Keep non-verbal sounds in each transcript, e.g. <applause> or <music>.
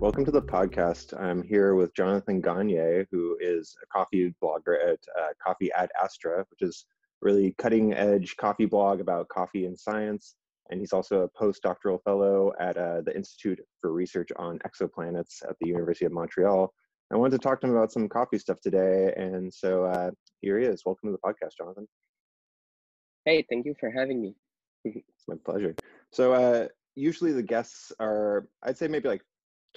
Welcome to the podcast. I'm here with Jonathan Gagne, who is a coffee blogger at uh, Coffee ad Astra, which is really cutting edge coffee blog about coffee and science. And he's also a postdoctoral fellow at uh, the Institute for Research on Exoplanets at the University of Montreal. I wanted to talk to him about some coffee stuff today. And so uh, here he is. Welcome to the podcast, Jonathan. Hey, thank you for having me. <laughs> it's my pleasure. So uh, usually the guests are, I'd say maybe like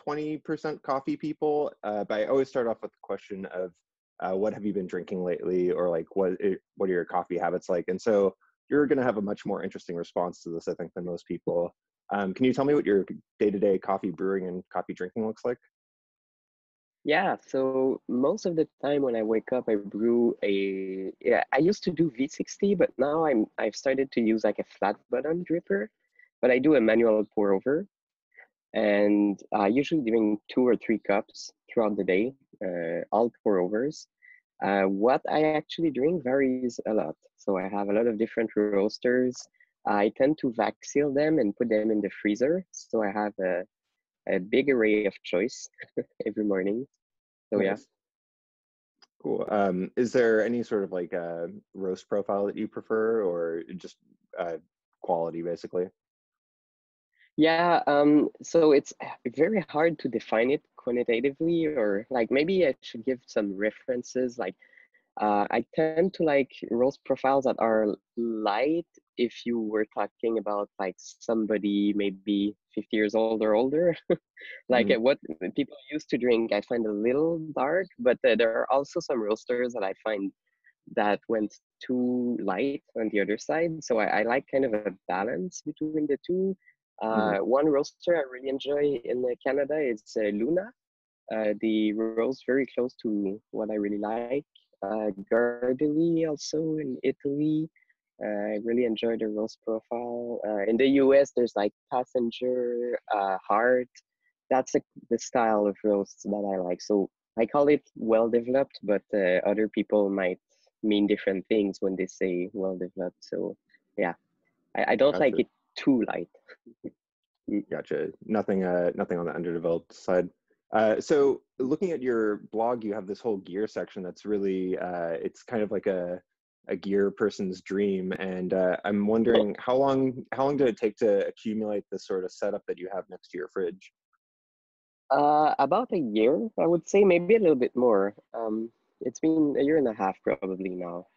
20% coffee people, uh, but I always start off with the question of uh, what have you been drinking lately, or like what what are your coffee habits like? And so you're going to have a much more interesting response to this, I think, than most people. Um, can you tell me what your day-to-day coffee brewing and coffee drinking looks like? Yeah, so most of the time when I wake up, I brew a. Yeah, I used to do V60, but now I'm I've started to use like a flat bottom dripper, but I do a manual pour over and uh, usually doing two or three cups throughout the day, uh, all pour overs. Uh, what I actually drink varies a lot. So I have a lot of different roasters. I tend to vac seal them and put them in the freezer. So I have a, a big array of choice <laughs> every morning. So yeah. Cool. Um, is there any sort of like a roast profile that you prefer or just uh, quality basically? Yeah, um, so it's very hard to define it quantitatively, or like maybe I should give some references. Like, uh, I tend to like roast profiles that are light if you were talking about like somebody maybe 50 years old or older. <laughs> like mm-hmm. what people used to drink, I find a little dark, but uh, there are also some roasters that I find that went too light on the other side. So I, I like kind of a balance between the two mm-hmm. Uh, one roaster I really enjoy in uh, Canada is uh, Luna. the roast very close to what I really like. Uh, Gardelli also in Italy. I really enjoy the roast profile. in the US, there's like Passenger, Heart. That's a, the style of roast that I like. So I call it well developed, but uh, other people might mean different things when they say well developed. So yeah, I, I don't like it too light. gotcha. Nothing. Uh, nothing on the underdeveloped side. Uh, so looking at your blog, you have this whole gear section that's really. Uh, it's kind of like a a gear person's dream, and uh, I'm wondering how long how long did it take to accumulate the sort of setup that you have next to your fridge? Uh, about a year, I would say, maybe a little bit more. Um, it's been a year and a half probably now.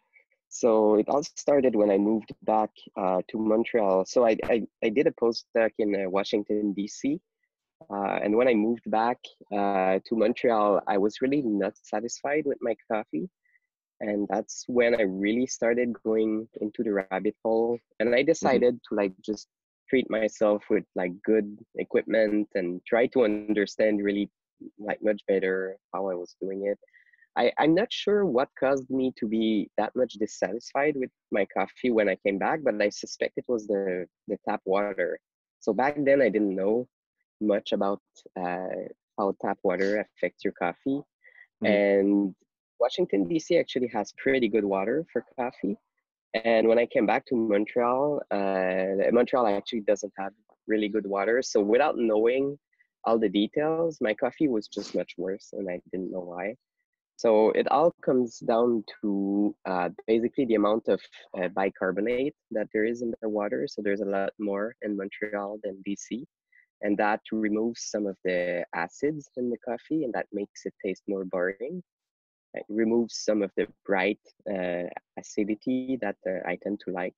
So it all started when I moved back uh, to Montreal. So I, I, I, did a postdoc in uh, Washington, D.C. Uh, and when I moved back uh, to Montreal, I was really not satisfied with my coffee. And that's when I really started going into the rabbit hole. And I mm-hmm. decided mm-hmm. to like just treat myself with like good equipment and try to understand really like much better how I was doing it. I, I'm not sure what caused me to be that much dissatisfied with my coffee when I came back, but I suspect it was the, the tap water. So back then, I didn't know much about uh, how tap water affects your coffee. Mm. And Washington, D.C. actually has pretty good water for coffee. And when I came back to Montreal, uh, Montreal actually doesn't have really good water. So without knowing all the details, my coffee was just much worse, and I didn't know why. So it all comes down to uh, basically the amount of uh, bicarbonate that there is in the water. So there's a lot more in Montreal than DC. And that removes some of the acids in the coffee and that makes it taste more boring. It removes some of the bright uh, acidity that uh, I tend to like.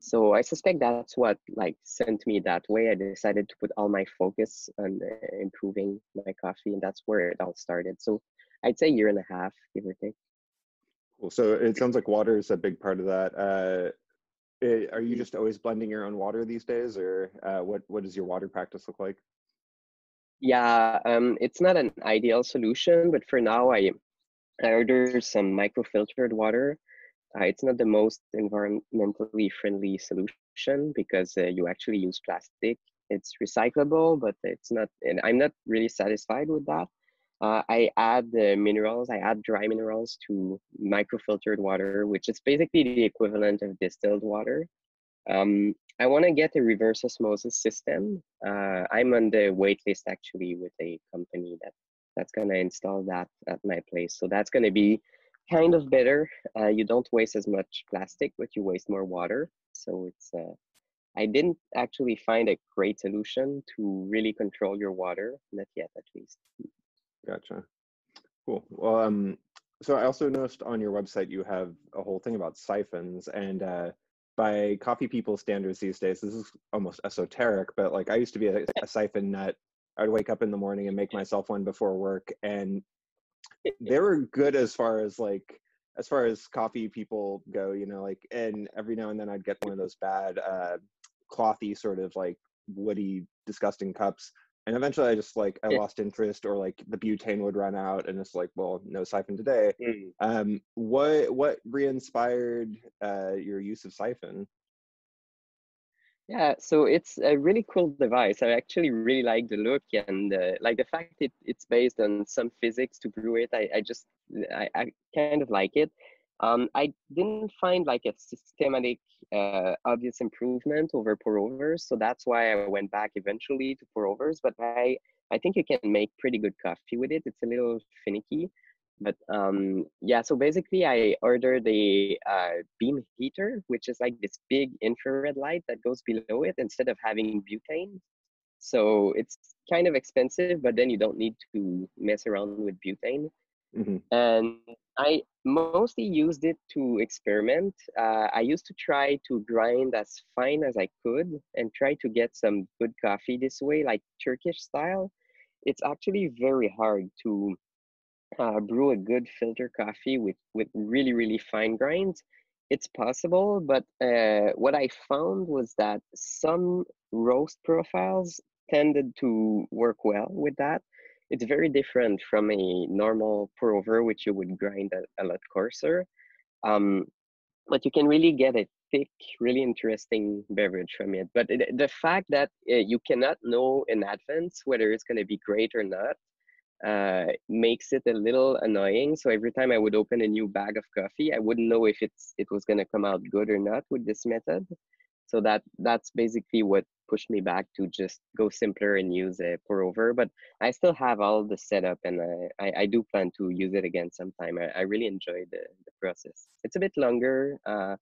So I suspect that's what like sent me that way. I decided to put all my focus on uh, improving my coffee and that's where it all started. So I'd say year and a half, give or take. Cool. So it sounds like water is a big part of that. Uh, it, are you just always blending your own water these days, or uh, what? What does your water practice look like? Yeah, um, it's not an ideal solution, but for now, I I order some microfiltered water. Uh, it's not the most environmentally friendly solution because uh, you actually use plastic. It's recyclable, but it's not, and I'm not really satisfied with that. Uh, I add the minerals, I add dry minerals to microfiltered water, which is basically the equivalent of distilled water. Um, I want to get a reverse osmosis system. Uh, I'm on the wait list actually with a company that that's going to install that at my place. So that's going to be kind of better. Uh, you don't waste as much plastic, but you waste more water. So it's, uh, I didn't actually find a great solution to really control your water, not yet at least. Gotcha. Cool. Well, um, so I also noticed on your website you have a whole thing about siphons, and uh, by coffee people standards these days, this is almost esoteric. But like I used to be a, a siphon nut. I'd wake up in the morning and make myself one before work, and <laughs> they were good as far as like as far as coffee people go. You know, like and every now and then I'd get one of those bad uh, clothy sort of like woody disgusting cups and eventually i just like i yeah. lost interest or like the butane would run out and it's like well no siphon today mm. um what what re-inspired uh your use of siphon yeah so it's a really cool device i actually really like the look and uh, like the fact it, it's based on some physics to brew it i, I just I, I kind of like it um, I didn't find like a systematic, uh, obvious improvement over pour overs, so that's why I went back eventually to pour overs. But I, I think you can make pretty good coffee with it. It's a little finicky, but um, yeah. So basically, I ordered a uh, beam heater, which is like this big infrared light that goes below it instead of having butane. So it's kind of expensive, but then you don't need to mess around with butane. Mm-hmm. And I mostly used it to experiment. Uh, I used to try to grind as fine as I could and try to get some good coffee this way, like Turkish style. It's actually very hard to uh, brew a good filter coffee with, with really, really fine grinds. It's possible, but uh, what I found was that some roast profiles tended to work well with that it's very different from a normal pour over, which you would grind a, a lot coarser. Um, but you can really get a thick, really interesting beverage from it. But it, the fact that uh, you cannot know in advance whether it's going to be great or not uh, makes it a little annoying. So every time I would open a new bag of coffee, I wouldn't know if it's it was going to come out good or not with this method. So that that's basically what pushed me back to just go simpler and use a pour over. But I still have all the setup, and I, I, I do plan to use it again sometime. I, I really enjoy the, the process. It's a bit longer, uh,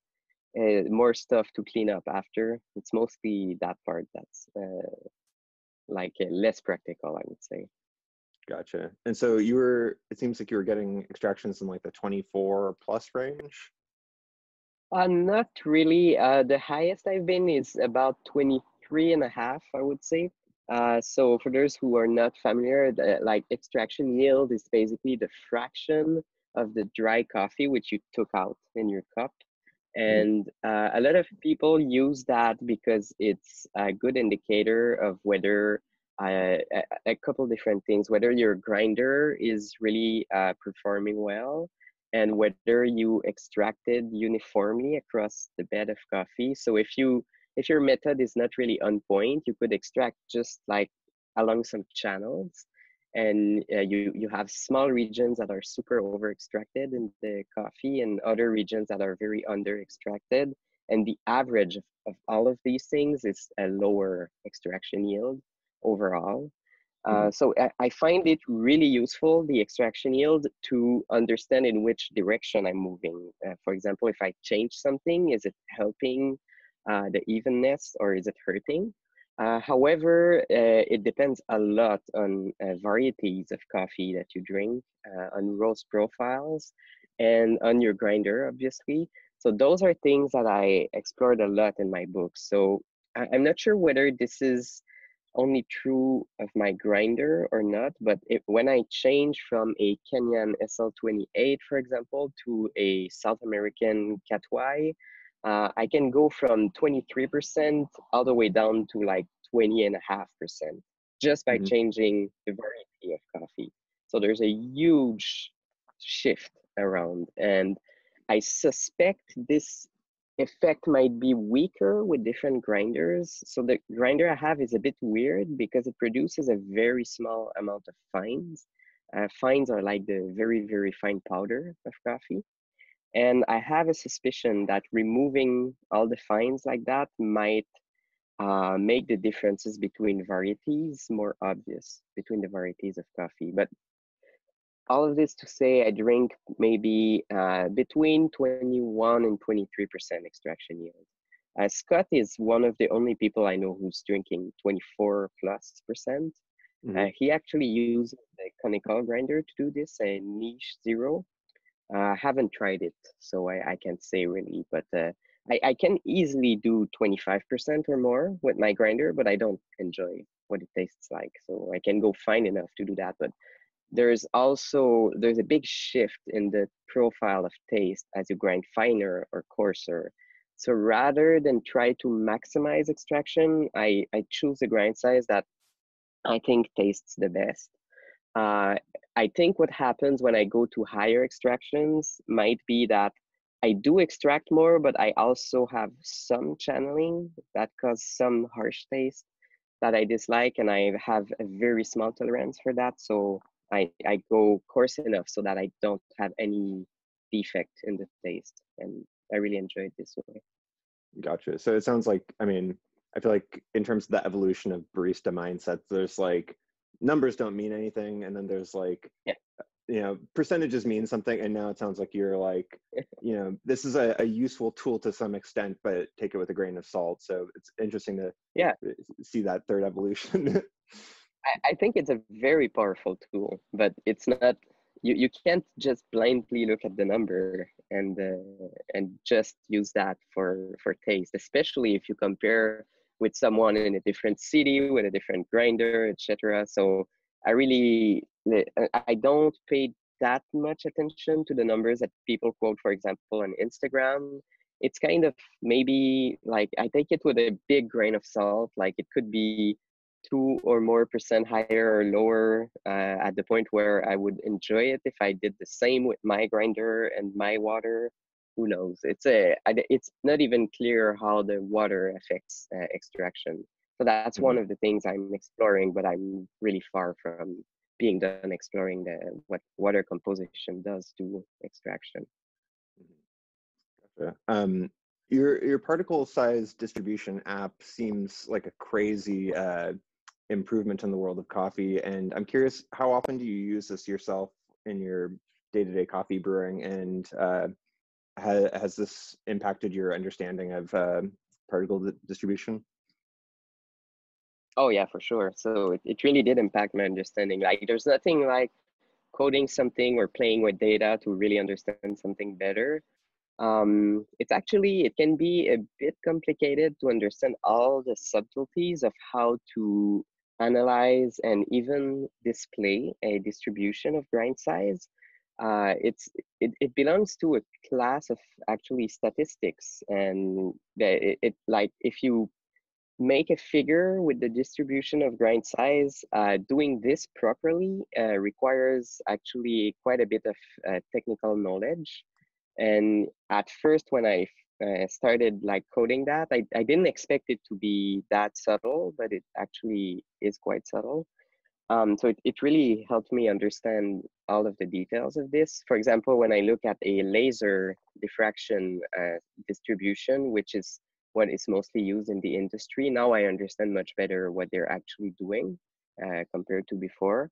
uh, more stuff to clean up after. It's mostly that part that's uh, like uh, less practical, I would say. Gotcha. And so you were, it seems like you were getting extractions in like the 24 plus range. Uh, not really. Uh, the highest I've been is about 23 and a half, I would say. Uh, so for those who are not familiar, the, like extraction yield is basically the fraction of the dry coffee which you took out in your cup. Mm-hmm. And uh, a lot of people use that because it's a good indicator of whether uh, a, a, couple different things, whether your grinder is really uh, performing well and whether you extracted uniformly across the bed of coffee. So if you if your method is not really on point, you could extract just like along some channels and uh, you you have small regions that are super over extracted in the coffee and other regions that are very under extracted and the average of, of all of these things is a lower extraction yield overall Mm-hmm. Uh, so I, I, find it really useful, the extraction yield, to understand in which direction I'm moving. Uh, for example, if I change something, is it helping uh, the evenness or is it hurting? Uh, however, uh, it depends a lot on uh, varieties of coffee that you drink, on roast profiles, and on your grinder, obviously. So those are things that I explored a lot in my book. So I, I'm not sure whether this is only true of my grinder or not, but it, when I change from a Kenyan SL28, for example, to a South American Y, uh, I can go from 23% all the way down to like 20 and a half percent just by mm-hmm. changing the variety of coffee. So there's a huge shift around. And I suspect this effect might be weaker with different grinders. So the grinder I have is a bit weird because it produces a very small amount of fines. Uh, fines are like the very, very fine powder of coffee. And I have a suspicion that removing all the fines like that might uh, make the differences between varieties more obvious between the varieties of coffee. But all of this to say, I drink maybe uh, between 21 and 23% extraction yield. Uh, Scott is one of the only people I know who's drinking 24 plus percent. Mm-hmm. Uh, he actually used the conical grinder to do this, a niche zero. I uh, haven't tried it, so I, I can't say really, but uh, I, I can easily do 25% or more with my grinder, but I don't enjoy what it tastes like. So I can go fine enough to do that. But there's also there's a big shift in the profile of taste as you grind finer or coarser. So rather than try to maximize extraction, I, I choose a grind size that I think tastes the best. Uh, I think what happens when I go to higher extractions might be that I do extract more, but I also have some channeling that cause some harsh taste that I dislike, and I have a very small tolerance for that. So I, I go coarse enough so that I don't have any defect in the taste, and I really enjoy it this way. Gotcha. So it sounds like, I mean, I feel like in terms of the evolution of barista mindsets, there's like numbers don't mean anything, and then there's like yeah. you know percentages mean something and now it sounds like you're like you know this is a, a, useful tool to some extent but take it with a grain of salt so it's interesting to yeah. see that third evolution. <laughs> I, I think it's a very powerful tool but it's not you, you can't just blindly look at the number and uh, and just use that for for taste especially if you compare with someone in a different city with a different grinder etc so i really I don't pay that much attention to the numbers that people quote, for example, on Instagram. It's kind of maybe like I take it with a big grain of salt. Like it could be two or more percent higher or lower uh, at the point where I would enjoy it if I did the same with my grinder and my water. Who knows? It's a it's not even clear how the water affects uh, extraction. So that's mm-hmm. one of the things I'm exploring, but I'm really far from being done exploring the what water composition does to extraction. Gotcha. Um, your your particle size distribution app seems like a crazy uh, improvement in the world of coffee, and I'm curious how often do you use this yourself in your day-to-day coffee brewing, and uh, has, has this impacted your understanding of uh, particle distribution? Oh yeah, for sure. So it, it really did impact my understanding. Like there's nothing like coding something or playing with data to really understand something better. Um, it's actually it can be a bit complicated to understand all the subtleties of how to analyze and even display a distribution of grind size. Uh, it's it, it belongs to a class of actually statistics and it, it like if you make a figure with the distribution of grind size, uh, doing this properly uh, requires actually quite a bit of uh, technical knowledge. And at first, when I uh, started like coding that, I, I didn't expect it to be that subtle, but it actually is quite subtle. Um, so it, it really helped me understand all of the details of this. For example, when I look at a laser diffraction uh, distribution, which is what is mostly used in the industry. Now I understand much better what they're actually doing uh, compared to before.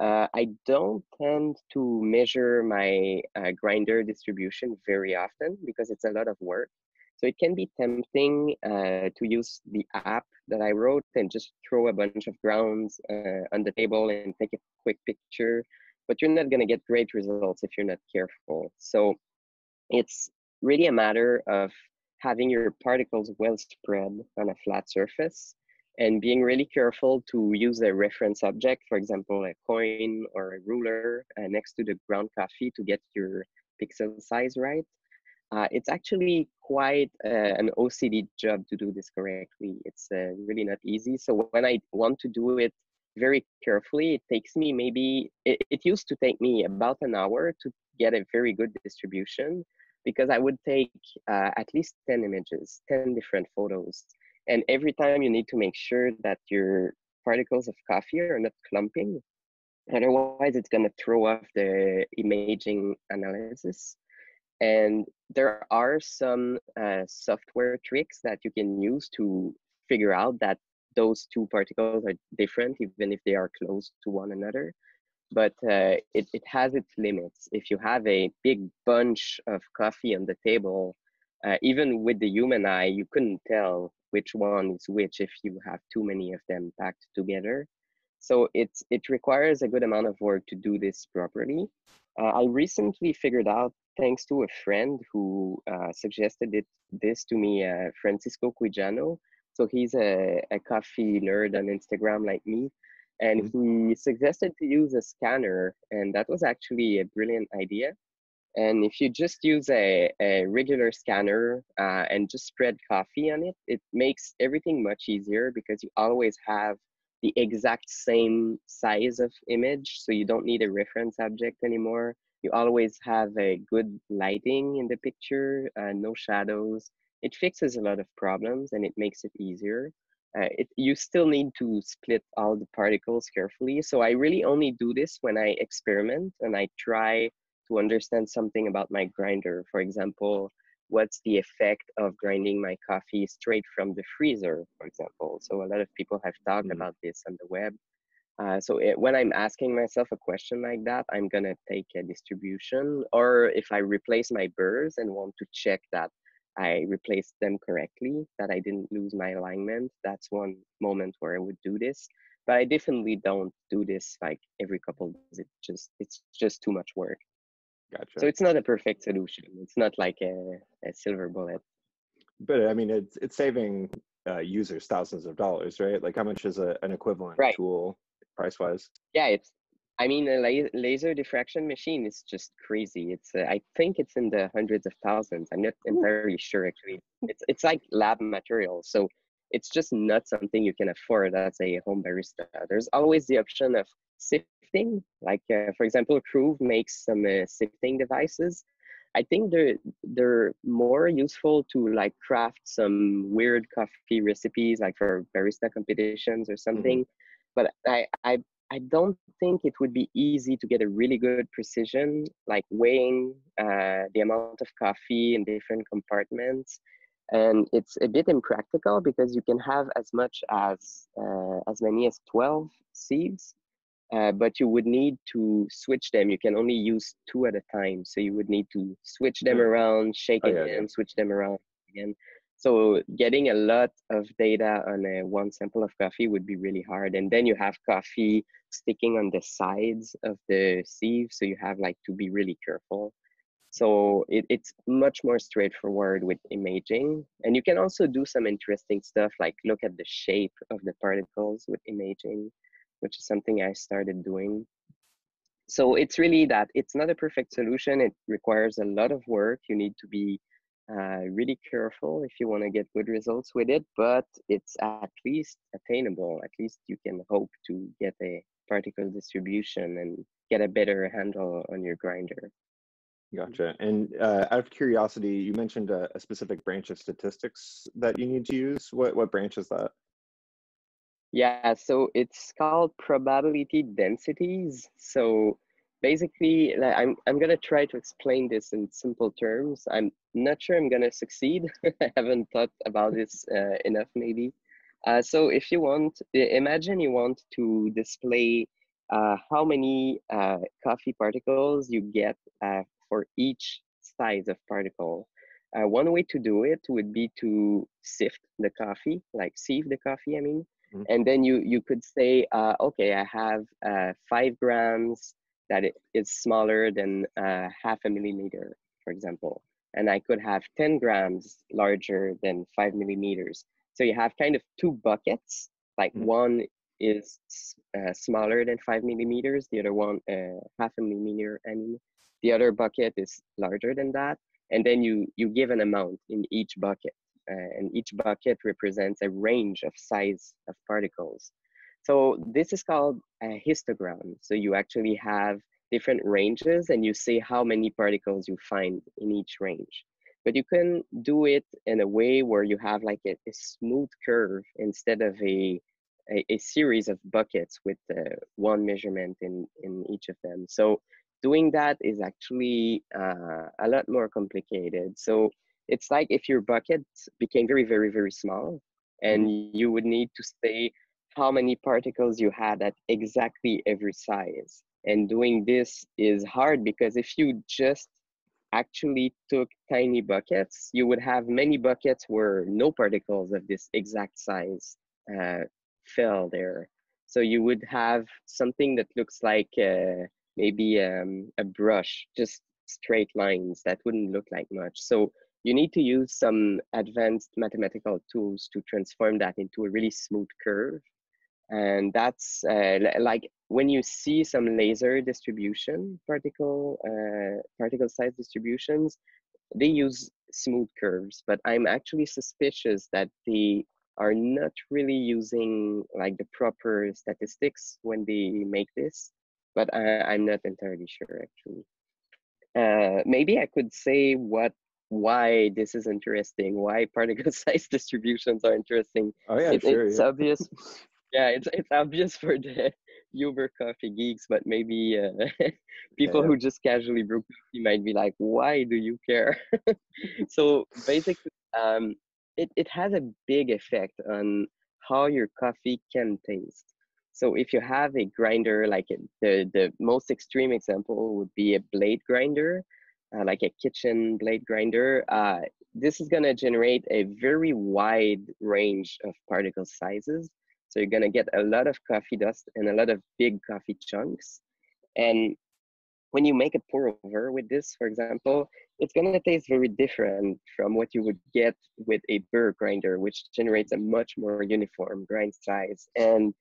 Uh, I don't tend to measure my uh, grinder distribution very often because it's a lot of work. So it can be tempting uh, to use the app that I wrote and just throw a bunch of grounds uh, on the table and take a quick picture, but you're not going to get great results if you're not careful. So it's really a matter of having your particles well spread on a flat surface and being really careful to use a reference object, for example, a coin or a ruler uh, next to the ground coffee to get your pixel size right. Uh, it's actually quite uh, an OCD job to do this correctly. It's uh, really not easy. So when I want to do it very carefully, it takes me maybe, it, it used to take me about an hour to get a very good distribution because I would take uh, at least 10 images, 10 different photos. And every time you need to make sure that your particles of coffee are not clumping. Otherwise, it's going to throw off the imaging analysis. and there are some uh, software tricks that you can use to figure out that those two particles are different, even if they are close to one another. But uh, it, it has its limits. If you have a big bunch of coffee on the table, uh, even with the human eye, you couldn't tell which one is which if you have too many of them packed together. So it's it requires a good amount of work to do this properly. Uh, I recently figured out, thanks to a friend who uh, suggested it this to me, uh, Francisco Quijano. So he's a, a coffee nerd on Instagram like me, and mm-hmm. he suggested to use a scanner, and that was actually a brilliant idea. And if you just use a, a regular scanner uh, and just spread coffee on it, it makes everything much easier because you always have the exact same size of image. So you don't need a reference object anymore. You always have a good lighting in the picture, uh, no shadows. It fixes a lot of problems and it makes it easier. Uh, it, you still need to split all the particles carefully. So I really only do this when I experiment and I try to understand something about my grinder. For example, what's the effect of grinding my coffee straight from the freezer, for example. So a lot of people have talked mm-hmm. about this on the web. Uh, so it, when I'm asking myself a question like that, I'm gonna take a distribution, or if I replace my burrs and want to check that I replaced them correctly, that I didn't lose my alignment, that's one moment where I would do this. But I definitely don't do this like every couple days. It just it's just too much work. Gotcha. So it's not a perfect solution. It's not like a, a silver bullet. But I mean, it's it's saving uh, users thousands of dollars, right? Like, how much is a, an equivalent right. tool price wise? Yeah, it's. I mean, a la- laser diffraction machine is just crazy. It's. Uh, I think it's in the hundreds of thousands. I'm not entirely sure actually. It's it's like lab material, so it's just not something you can afford as a home barista. There's always the option of sifting. Like uh, for example, Kruv makes some uh, sifting devices. I think they're they're more useful to like craft some weird coffee recipes, like for barista competitions or something. Mm-hmm. But I, I I don't think it would be easy to get a really good precision, like weighing uh, the amount of coffee in different compartments. And it's a bit impractical because you can have as much as uh, as many as 12 sieves uh, but you would need to switch them. You can only use two at a time. So you would need to switch them around, shake oh, yeah, them, yeah. switch them around again. So getting a lot of data on a one sample of coffee would be really hard. And then you have coffee sticking on the sides of the sieve. So you have like to be really careful. So it, it's much more straightforward with imaging. And you can also do some interesting stuff like look at the shape of the particles with imaging which is something I started doing. So it's really that it's not a perfect solution. It requires a lot of work. You need to be uh, really careful if you want to get good results with it, but it's at least attainable. At least you can hope to get a particle distribution and get a better handle on your grinder. Gotcha. And uh, out of curiosity, you mentioned a, a, specific branch of statistics that you need to use. What what branch is that? Yeah, so it's called probability densities. So basically, like, I'm I'm gonna try to explain this in simple terms. I'm not sure I'm gonna succeed. <laughs> I haven't thought about this uh, enough, maybe. Uh, so if you want, imagine you want to display uh, how many uh, coffee particles you get uh, for each size of particle. Uh, one way to do it would be to sift the coffee, like sieve the coffee, I mean, Mm-hmm. And then you you could say, uh, okay, I have uh, five grams that is smaller than uh, half a millimeter, for example, and I could have 10 grams larger than five millimeters. So you have kind of two buckets, like mm-hmm. one is uh, smaller than five millimeters, the other one uh, half a millimeter, mean, the other bucket is larger than that, and then you you give an amount in each bucket and each bucket represents a range of size of particles. So this is called a histogram. So you actually have different ranges and you see how many particles you find in each range. But you can do it in a way where you have like a, a smooth curve instead of a, a, a series of buckets with uh, one measurement in, in each of them. So doing that is actually uh, a lot more complicated. So it's like if your bucket became very, very, very small and mm-hmm. you would need to say how many particles you had at exactly every size. And doing this is hard because if you just actually took tiny buckets, you would have many buckets where no particles of this exact size uh, fell there. So you would have something that looks like uh, maybe um, a brush, just straight lines that wouldn't look like much. So you need to use some advanced mathematical tools to transform that into a really smooth curve. And that's uh, like when you see some laser distribution, particle, uh, particle size distributions, they use smooth curves, but I'm actually suspicious that they are not really using like the proper statistics when they make this, but I, am not entirely sure actually. Uh, maybe I could say what why this is interesting, why particle <laughs> size distributions are interesting. Oh yeah, it, sure. It's yeah. obvious. <laughs> yeah, it's it's obvious for the <laughs> Uber coffee geeks, but maybe uh, people yeah. who just casually brew coffee might be like, why do you care? so basically, um, it, it has a big effect on how your coffee can taste. So if you have a grinder, like the, the most extreme example would be a blade grinder, uh, like a kitchen blade grinder. Uh, this is gonna generate a very wide range of particle sizes. So you're gonna get a lot of coffee dust and a lot of big coffee chunks. And when you make a pour over with this, for example, it's going to taste very different from what you would get with a burr grinder, which generates a much more uniform grind size. And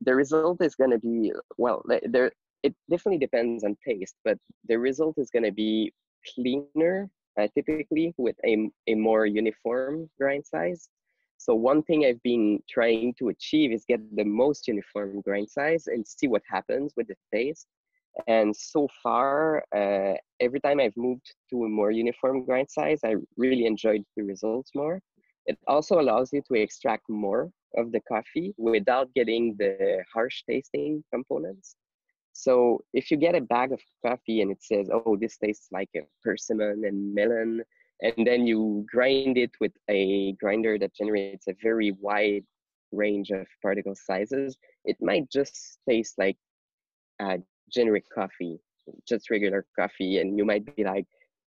the result is going to be, well, there, it definitely depends on taste, but the result is going to be cleaner, uh, typically with a, a more uniform grind size. So one thing I've been trying to achieve is get the most uniform grind size and see what happens with the taste. And so far, uh, every time I've moved to a more uniform grind size, I really enjoyed the results more. It also allows you to extract more of the coffee without getting the harsh tasting components. So if you get a bag of coffee and it says, oh, this tastes like a persimmon and melon, and then you grind it with a grinder that generates a very wide range of particle sizes, it might just taste like uh, generic coffee, just regular coffee, and you might be like,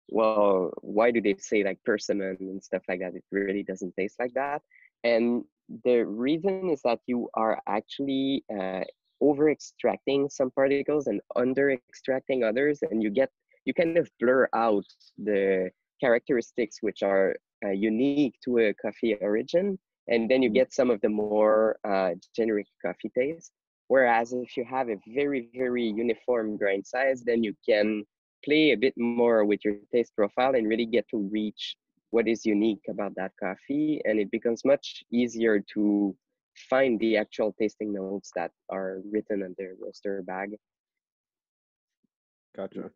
well, why do they say like persimmon and stuff like that? It really doesn't taste like that. And the reason is that you are actually uh, over extracting some particles and under extracting others, and you get you kind of blur out the characteristics which are uh, unique to a coffee origin, and then you mm-hmm. get some of the more uh, generic coffee taste. Whereas if you have a very, very uniform grind size, then you can play a bit more with your taste profile and really get to reach what is unique about that coffee. And it becomes much easier to find the actual tasting notes that are written on their roaster bag. Gotcha.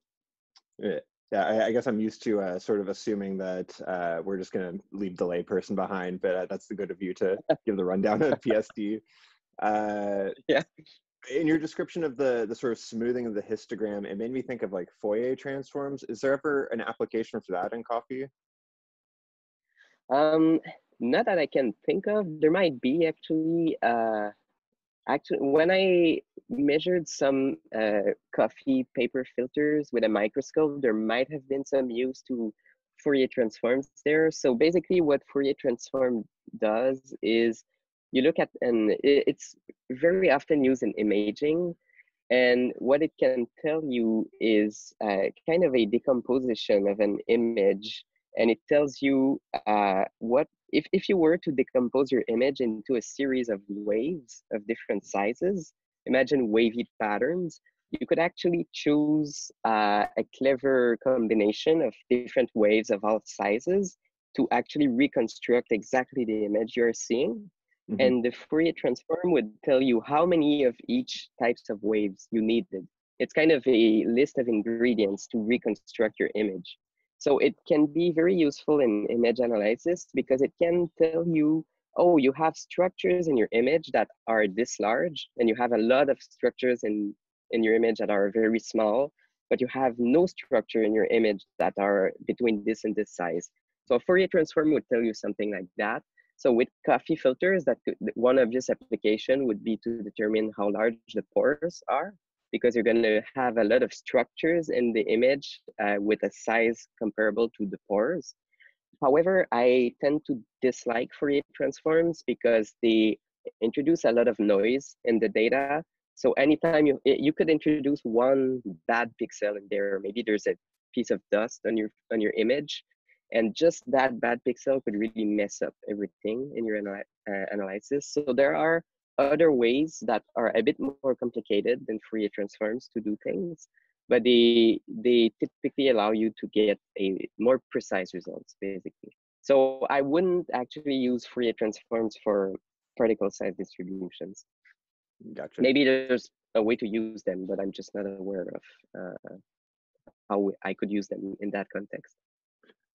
Yeah, yeah I, I guess I'm used to uh, sort of assuming that uh, we're just going to leave the layperson behind, but uh, that's the good of you to <laughs> give the rundown of PSD. <laughs> Uh, yeah. In your description of the the sort of smoothing of the histogram, it made me think of like Fourier transforms. Is there ever an application for that in coffee? Um, not that I can think of. There might be actually. Uh, actually, when I measured some uh, coffee paper filters with a microscope, there might have been some use to Fourier transforms there. So basically, what Fourier transform does is you look at and it's very often used in imaging and what it can tell you is uh, kind of a decomposition of an image and it tells you uh, what if, if you were to decompose your image into a series of waves of different sizes imagine wavy patterns you could actually choose uh, a clever combination of different waves of all sizes to actually reconstruct exactly the image you're seeing Mm-hmm. And the Fourier transform would tell you how many of each types of waves you needed. It's kind of a list of ingredients to reconstruct your image. So it can be very useful in image analysis because it can tell you, oh, you have structures in your image that are this large, and you have a lot of structures in, in your image that are very small. but you have no structure in your image that are between this and this size. So a Fourier transform would tell you something like that. So with coffee filters, that could, one obvious application would be to determine how large the pores are, because you're going to have a lot of structures in the image uh, with a size comparable to the pores. However, I tend to dislike Fourier transforms because they introduce a lot of noise in the data. So anytime you you could introduce one bad pixel in there, maybe there's a piece of dust on your on your image, and just that bad pixel could really mess up everything in your uh, analysis. So there are other ways that are a bit more complicated than Fourier transforms to do things, but they they typically allow you to get a more precise results basically. So I wouldn't actually use Fourier transforms for particle size distributions. Gotcha. Maybe there's a way to use them, but I'm just not aware of uh, how I could use them in that context.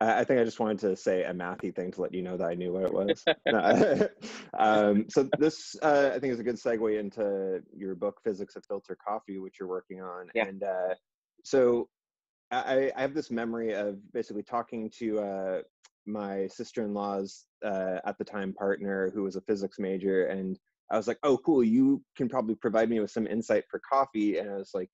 I think I just wanted to say a mathy thing to let you know that I knew what it was. <laughs> <laughs> um, so this, uh, I think, is a good segue into your book, Physics of Filter Coffee, which you're working on. Yeah. And uh, so I, I, have this memory of basically talking to uh, my sister-in-law's uh, at the time partner, who was a physics major, and I was like, "Oh, cool! You can probably provide me with some insight for coffee." And I was like,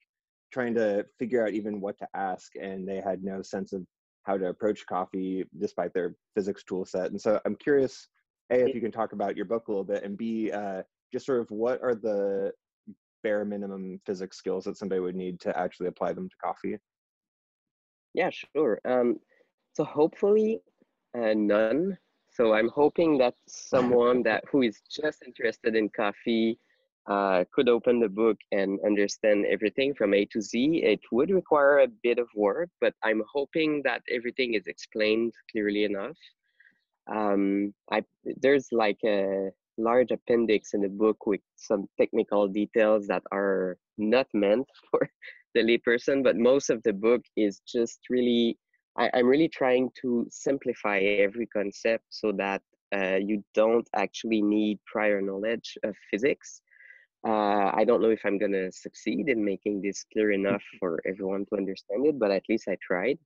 trying to figure out even what to ask, and they had no sense of how to approach coffee despite their physics tool set. And so I'm curious, A, if you can talk about your book a little bit, and B, uh, just sort of what are the bare minimum physics skills that somebody would need to actually apply them to coffee? Yeah, sure. Um, so hopefully uh, none. So I'm hoping that <laughs> someone that who is just interested in coffee uh, could open the book and understand everything from A to Z. It would require a bit of work, but I'm hoping that everything is explained clearly enough. Um, I, there's like a large appendix in the book with some technical details that are not meant <laughs> for the layperson, but most of the book is just really, I, I'm really trying to simplify every concept so that uh, you don't actually need prior knowledge of physics uh, I don't know if I'm gonna succeed in making this clear enough <laughs> for everyone to understand it, but at least I tried.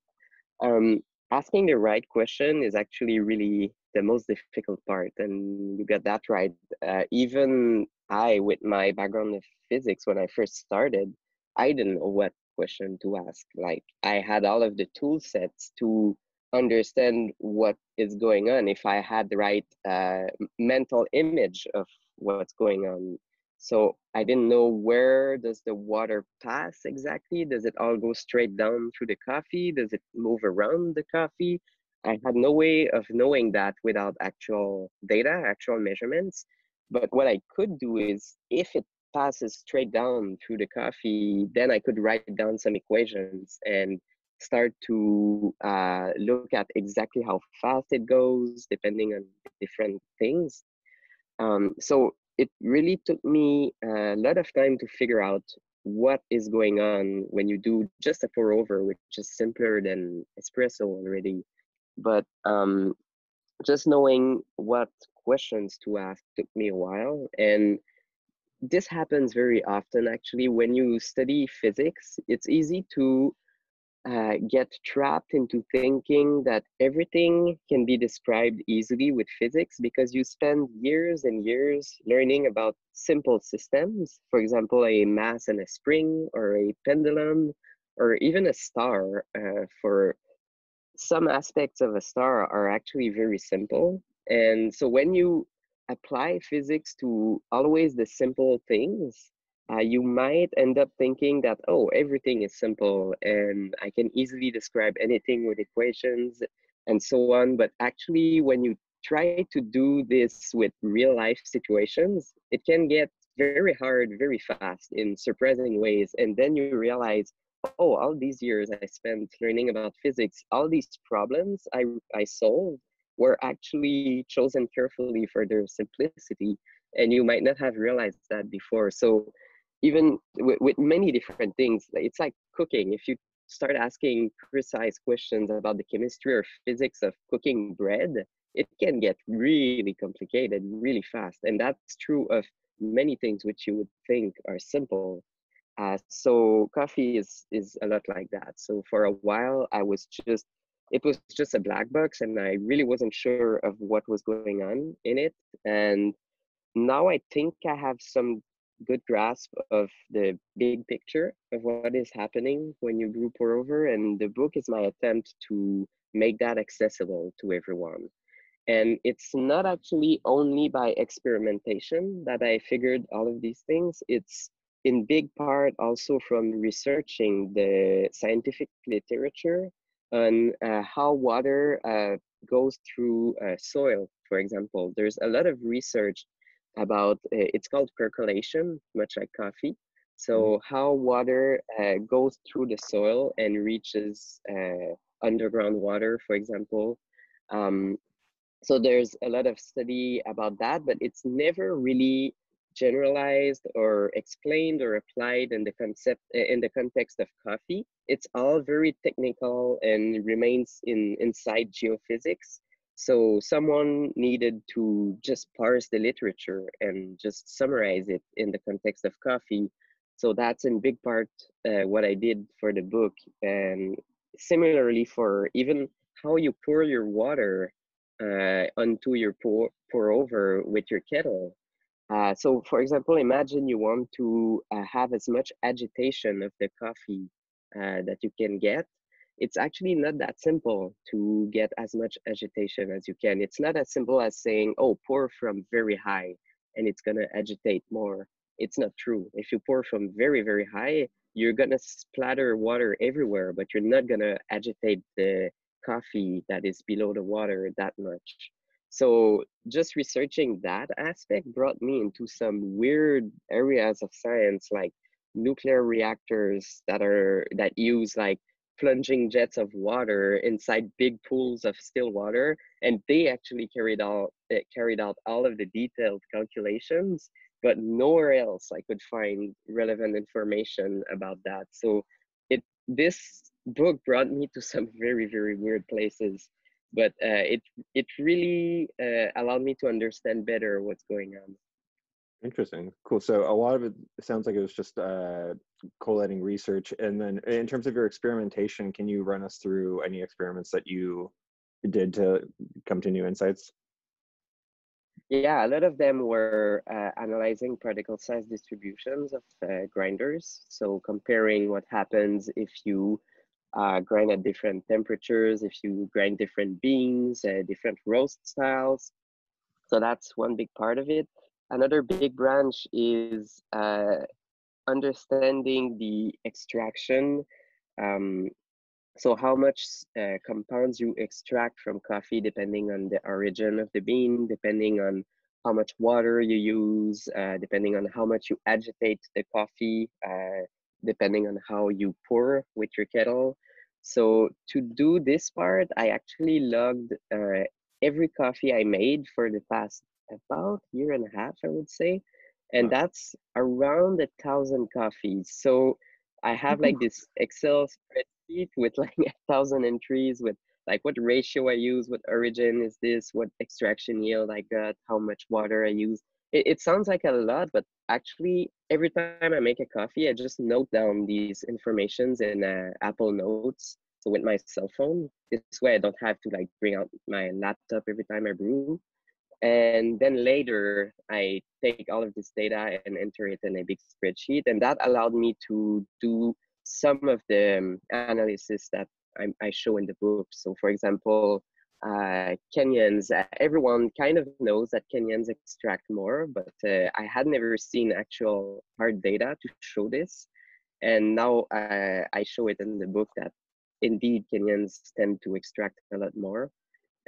Um, asking the right question is actually really the most difficult part, and you got that right. Uh, even I, with my background in physics, when I first started, I didn't know what question to ask. Like I had all of the tool sets to understand what is going on if I had the right uh, mental image of what's going on so I didn't know where does the water pass exactly. Does it all go straight down through the coffee? Does it move around the coffee? I had no way of knowing that without actual data, actual measurements. But what I could do is if it passes straight down through the coffee, then I could write down some equations and start to uh, look at exactly how fast it goes, depending on different things. Um, so it really took me a lot of time to figure out what is going on when you do just a pour over, which is simpler than espresso already. But um, just knowing what questions to ask took me a while. And this happens very often actually when you study physics. It's easy to uh, get trapped into thinking that everything can be described easily with physics because you spend years and years learning about simple systems, for example, a mass and a spring, or a pendulum, or even a star. Uh, for some aspects of a star are actually very simple. And so when you apply physics to always the simple things, uh, you might end up thinking that, oh, everything is simple and I can easily describe anything with equations and so on. But actually, when you try to do this with real life situations, it can get very hard very fast in surprising ways. And then you realize, oh, all these years I spent learning about physics, all these problems I, I solved were actually chosen carefully for their simplicity. And you might not have realized that before. So even with, with many different things it's like cooking if you start asking precise questions about the chemistry or physics of cooking bread it can get really complicated really fast and that's true of many things which you would think are simple Uh, so coffee is is a lot like that. So for a while, I was just it was just a black box, and I really wasn't sure of what was going on in it. And now I think I have some good grasp of the big picture of what is happening when you pour over, and the book is my attempt to make that accessible to everyone. And it's not actually only by experimentation that I figured all of these things. It's in big part also from researching the scientific literature on uh, how water uh, goes through uh, soil, for example. There's a lot of research about, uh, it's called percolation, much like coffee. So mm-hmm. how water uh, goes through the soil and reaches uh, underground water, for example. Um, so there's a lot of study about that, but it's never really generalized or explained or applied in the concept in the context of coffee. It's all very technical and remains in inside geophysics. So someone needed to just parse the literature and just summarize it in the context of coffee. So that's in big part uh, what I did for the book. And similarly for even how you pour your water uh, onto your pour, pour over with your kettle. Uh, so for example, imagine you want to uh, have as much agitation of the coffee uh, that you can get. It's actually not that simple to get as much agitation as you can. It's not as simple as saying, oh, pour from very high and it's gonna agitate more. It's not true. If you pour from very, very high, you're gonna splatter water everywhere, but you're not gonna agitate the coffee that is below the water that much. So just researching that aspect brought me into some weird areas of science like nuclear reactors that are that use like plunging jets of water inside big pools of still water and they actually carried out carried out all of the detailed calculations but nowhere else i could find relevant information about that. So it this book brought me to <laughs> some very very weird places but uh, it it really uh, allowed me to understand better what's going on interesting cool so a lot of it sounds like it was just uh, collating research and then in terms of your experimentation can you run us through any experiments that you did to come to new insights yeah, a lot of them were uh, analyzing particle size distributions of uh, grinders. So comparing what happens if you uh, grind at different temperatures, if you grind different beans, uh, different roast styles. So that's one big part of it. Another big branch is uh, understanding the extraction. Um, so how much uh, compounds you extract from coffee depending on the origin of the bean, depending on how much water you use, uh, depending on how much you agitate the coffee, uh, depending on how you pour with your kettle. So to do this part, I actually logged uh, every coffee I made for the past about year and a half, I would say. And wow. that's around a thousand coffees. So I have like <laughs> this Excel spreadsheet with <laughs> like a thousand entries with like what ratio I use, what origin is this, what extraction yield I got, how much water I use it, it sounds like a lot, but actually every time I make a coffee, I just note down these informations in uh, Apple Notes. So with my cell phone, this way I don't have to like bring out my laptop every time I brew. And then later I take all of this data and enter it in a big spreadsheet. And that allowed me to do some of the um, analysis that I, I show in the book. So for example, uh, Kenyans, uh, everyone kind of knows that Kenyans extract more, but uh, I had never seen actual hard data to show this. And now uh, I show it in the book that indeed Kenyans tend to extract a lot more.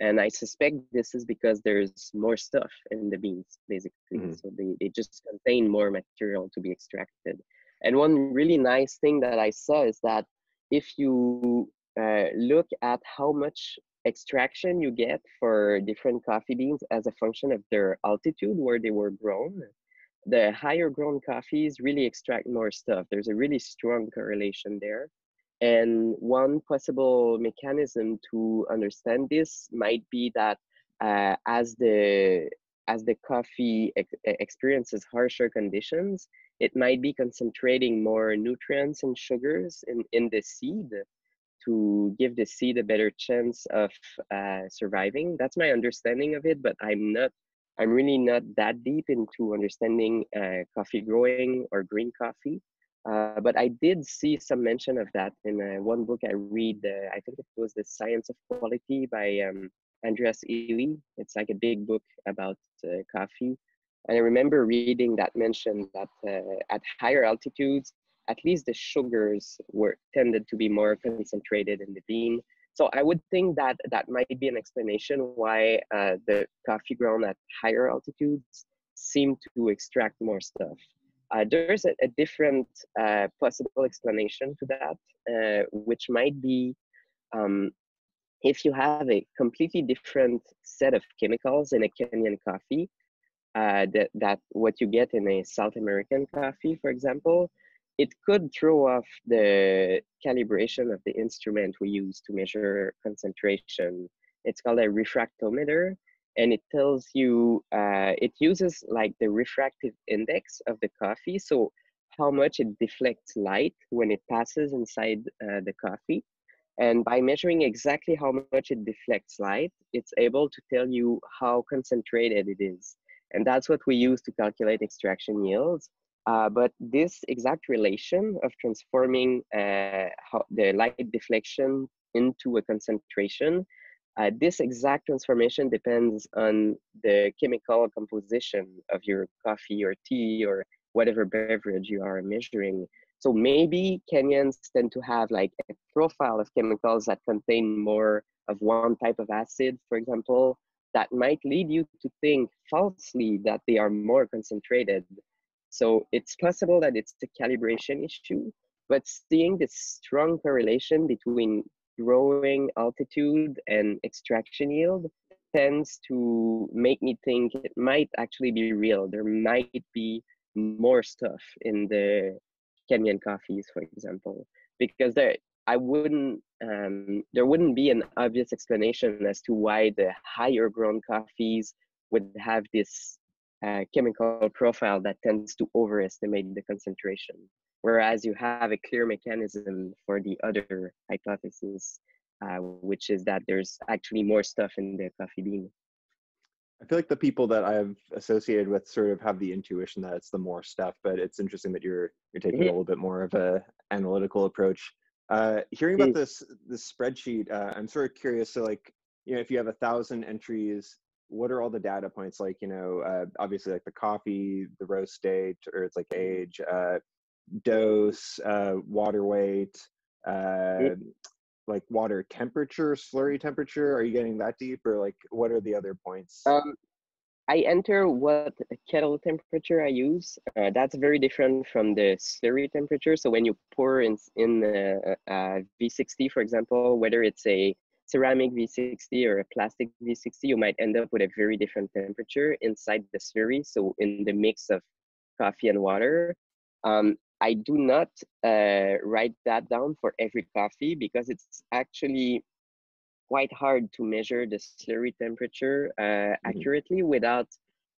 And I suspect this is because there's more stuff in the beans, basically. Mm-hmm. So they, they just contain more material to be extracted. And one really nice thing that I saw is that if you uh, look at how much extraction you get for different coffee beans as a function of their altitude where they were grown, the higher grown coffees really extract more stuff. There's a really strong correlation there. And one possible mechanism to understand this might be that uh, as the as the coffee ex experiences harsher conditions, it might be concentrating more nutrients and sugars in, in the seed to give the seed a better chance of uh, surviving. That's my understanding of it, but I'm not, I'm really not that deep into understanding uh, coffee growing or green coffee. Uh, but I did see some mention of that in uh, one book I read. Uh, I think it was The Science of Quality by um, Andreas Illy. It's like a big book about uh, coffee. And I remember reading that mention that uh, at higher altitudes, at least the sugars were tended to be more concentrated in the bean. So I would think that that might be an explanation why the coffee grown at higher altitudes seem to extract more stuff. Uh, there's a, a different uh, possible explanation to that, uh, which might be um, if you have a completely different set of chemicals in a Kenyan coffee, uh, that, that what you get in a South American coffee, for example, it could throw off the calibration of the instrument we use to measure concentration. It's called a refractometer, and it tells you, uh, it uses like the refractive index of the coffee, so how much it deflects light when it passes inside uh, the coffee. And by measuring exactly how much it deflects light, it's able to tell you how concentrated it is. And that's what we use to calculate extraction yields. Uh, but this exact relation of transforming uh, the light deflection into a concentration, uh, this exact transformation depends on the chemical composition of your coffee or tea or whatever beverage you are measuring. So maybe Kenyans tend to have like a profile of chemicals that contain more of one type of acid, for example, that might lead you to think falsely that they are more concentrated. So it's possible that it's a calibration issue, but seeing this strong correlation between growing altitude and extraction yield tends to make me think it might actually be real. There might be more stuff in the Kenyan coffees, for example, because there I wouldn't um, there wouldn't be an obvious explanation as to why the higher grown coffees would have this uh, chemical profile that tends to overestimate the concentration, whereas you have a clear mechanism for the other hypothesis, uh, which is that there's actually more stuff in the coffee bean. I feel like the people that I've associated with sort of have the intuition that it's the more stuff, but it's interesting that you're you're taking mm-hmm. a little bit more of a analytical approach. Uh, hearing about this this spreadsheet, uh, I'm sort of curious. So, like, you know, if you have a thousand entries, what are all the data points? Like, you know, uh, obviously, like the coffee, the roast date, or it's like age, uh, dose, uh, water weight, uh, like water temperature, slurry temperature? Are you getting that deep, or like what are the other points? Um, I enter what kettle temperature I use. Uh, that's very different from the slurry temperature. So when you pour in in a, a V60, for example, whether it's a ceramic V60 or a plastic V60, you might end up with a very different temperature inside the slurry. So in the mix of coffee and water, um, I do not uh, write that down for every coffee because it's actually quite hard to measure the slurry temperature uh, mm-hmm. accurately without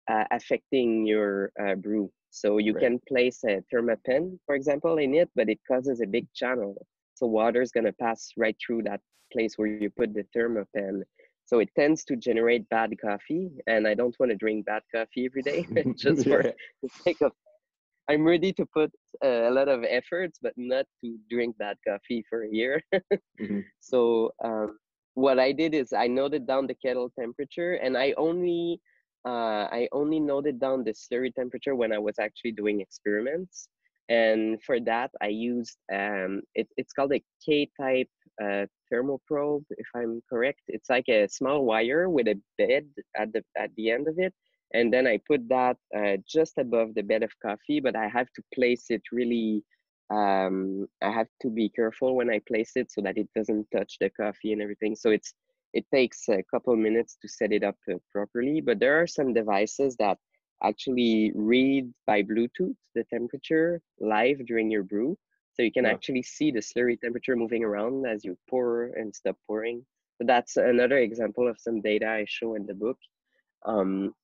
uh, affecting your uh, brew. So you right. can place a thermapen, for example, in it, but it causes a big channel. So water is going to pass right through that place where you put the thermapen. So it tends to generate bad coffee, and I don't want to drink bad coffee every day <laughs> just <laughs> for the sake of I'm ready to put uh, a lot of efforts, but not to drink that coffee for a year. <laughs> mm-hmm. So um, what I did is I noted down the kettle temperature, and I only uh, I only noted down the slurry temperature when I was actually doing experiments. And for that, I used um, it, it's called a K-type uh, thermoprobe, if I'm correct. It's like a small wire with a bed at the at the end of it, and then I put that uh, just above the bed of coffee, but I have to place it really, um, I have to be careful when I place it so that it doesn't touch the coffee and everything. So it's, it takes a couple minutes to set it up uh, properly, but there are some devices that actually read by Bluetooth the temperature live during your brew. So you can yeah. actually see the slurry temperature moving around as you pour and stop pouring. So that's another example of some data I show in the book. Um,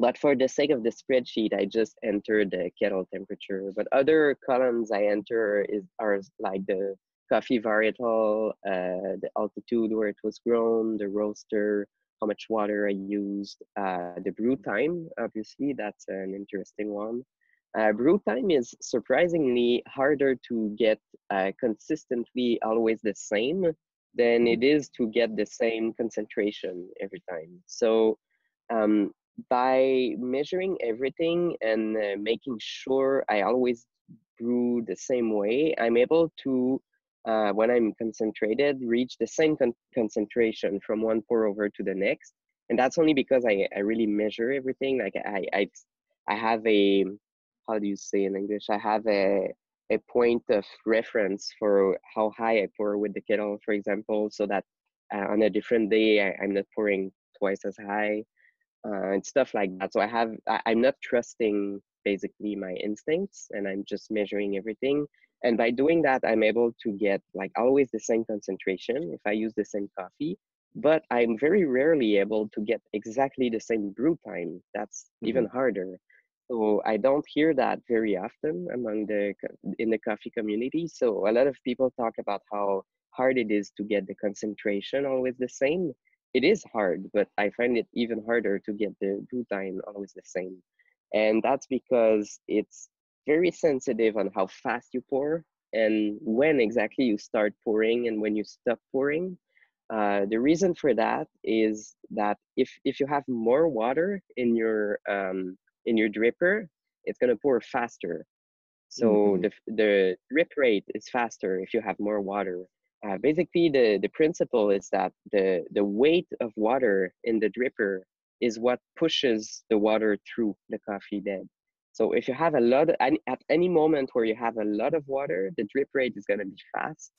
but for the sake of the spreadsheet, I just enter the kettle temperature. But other columns I enter is are like the coffee varietal, uh, the altitude where it was grown, the roaster, how much water I used, uh, the brew time. Obviously, that's an interesting one. Uh, brew time is surprisingly harder to get uh, consistently always the same than it is to get the same concentration every time. So um, by measuring everything and uh, making sure I always brew the same way, I'm able to, uh, when I'm concentrated, reach the same con concentration from one pour over to the next. And that's only because I, I really measure everything. Like I, I, I have a, how do you say in English? I have a, a point of reference for how high I pour with the kettle, for example, so that uh, on a different day, I, I'm not pouring twice as high uh, and stuff like that. So I have, I, I'm not trusting basically my instincts and I'm just measuring everything. And by doing that, I'm able to get like always the same concentration if I use the same coffee, but I'm very rarely able to get exactly the same brew time. That's mm-hmm. even harder. So I don't hear that very often among the in the coffee community. So a lot of people talk about how hard it is to get the concentration always the same it is hard, but I find it even harder to get the brew time always the same. And that's because it's very sensitive on how fast you pour and when exactly you start pouring and when you stop pouring. Uh, the reason for that is that if if you have more water in your um, in your dripper, it's gonna pour faster. So mm-hmm. the the drip rate is faster if you have more water. Uh, basically, the, the principle is that the, the weight of water in the dripper is what pushes the water through the coffee bed. So if you have a lot, of, at any moment where you have a lot of water, the drip rate is going to be fast.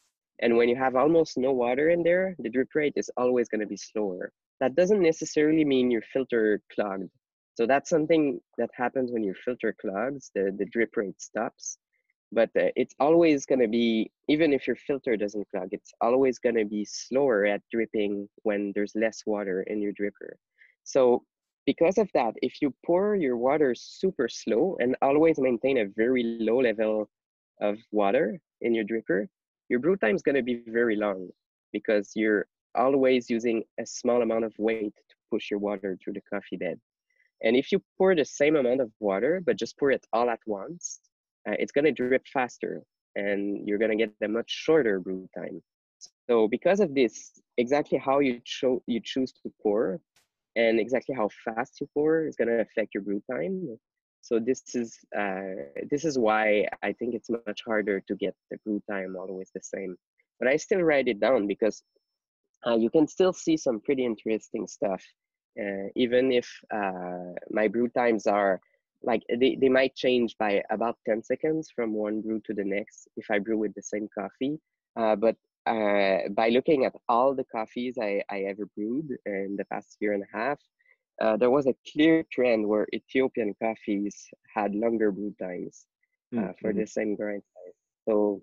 And when you have almost no water in there, the drip rate is always going to be slower. That doesn't necessarily mean your filter clogged. So that's something that happens when your filter clogs, the, the drip rate stops but uh, it's always going to be even if your filter doesn't clog it's always going to be slower at dripping when there's less water in your dripper. So because of that if you pour your water super slow and always maintain a very low level of water in your dripper your brew time is going to be very long because you're always using a small amount of weight to push your water through the coffee bed. And if you pour the same amount of water but just pour it all at once uh, it's going to drip faster and you're going to get a much shorter brew time. So because of this, exactly how you, cho- you choose to pour and exactly how fast you pour is going to affect your brew time. So this is uh, this is why I think it's much harder to get the brew time always the same. But I still write it down because uh, you can still see some pretty interesting stuff, uh, even if uh, my brew times are like they, they might change by about 10 seconds from one brew to the next if I brew with the same coffee. Uh, but uh, by looking at all the coffees I, I ever brewed in the past year and a half, uh, there was a clear trend where Ethiopian coffees had longer brew times mm-hmm. for the same grind size. So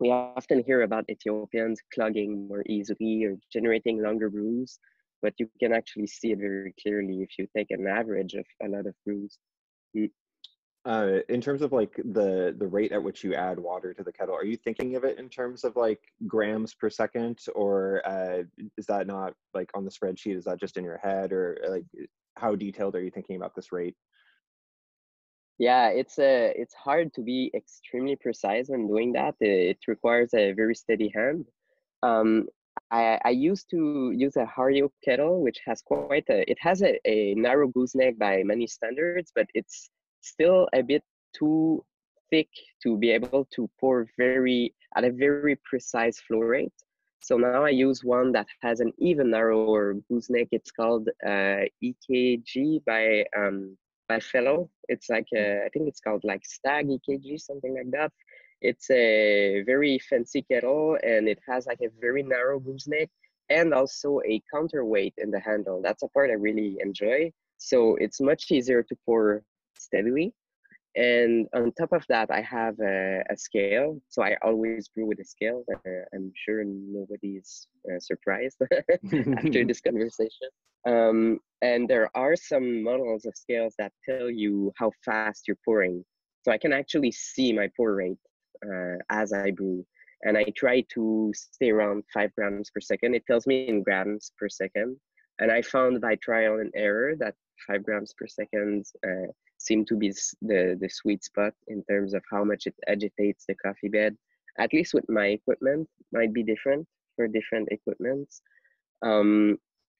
we often hear about Ethiopians clogging more easily or generating longer brews, but you can actually see it very clearly if you take an average of a lot of brews. Uh, in terms of like the the rate at which you add water to the kettle, are you thinking of it in terms of like grams per second, or uh, is that not like on the spreadsheet? Is that just in your head, or like how detailed are you thinking about this rate? Yeah, it's a uh, it's hard to be extremely precise when doing that. It requires a very steady hand. Um, I, I used to use a Hario kettle, which has quite a, it has a, a narrow gooseneck by many standards, but it's still a bit too thick to be able to pour very, at a very precise flow rate. So now I use one that has an even narrower gooseneck. It's called uh, EKG by um, by Fellow. It's like a, I think it's called like Stagg EKG, something like that. It's a very fancy kettle and it has like a very narrow gooseneck and also a counterweight in the handle. That's a part I really enjoy. So it's much easier to pour steadily. and on top of that, I have a, a scale. So I always brew with a scale. Uh, I'm sure nobody's uh, surprised <laughs> after <laughs> this conversation. Um, and there are some models of scales that tell you how fast you're pouring. So I can actually see my pour rate as I brew. And I try to stay around five grams per second. It tells me in grams per second. And I found by trial and error that five grams per second uh, seem to be the, the sweet spot in terms of how much it agitates the coffee bed. At least with my equipment, might be different for different equipments. Um,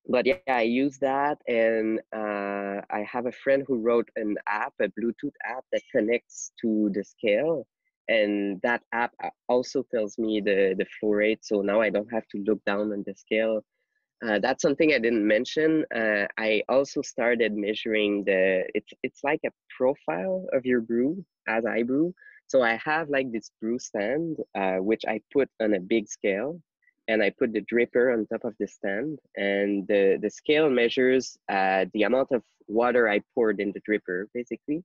but yeah, I use that, and uh, I have a friend who wrote an app, a Bluetooth app that connects to the scale, and that app uh, also tells me the the flow rate. So now I don't have to look down on the scale uh, that's something I didn't mention. Uh, I also started measuring the, it's, it's like a profile of your brew as I brew. So I have like this brew stand, uh, which I put on a big scale and I put the dripper on top of the stand and the, the scale measures uh, the amount of water I poured in the dripper basically.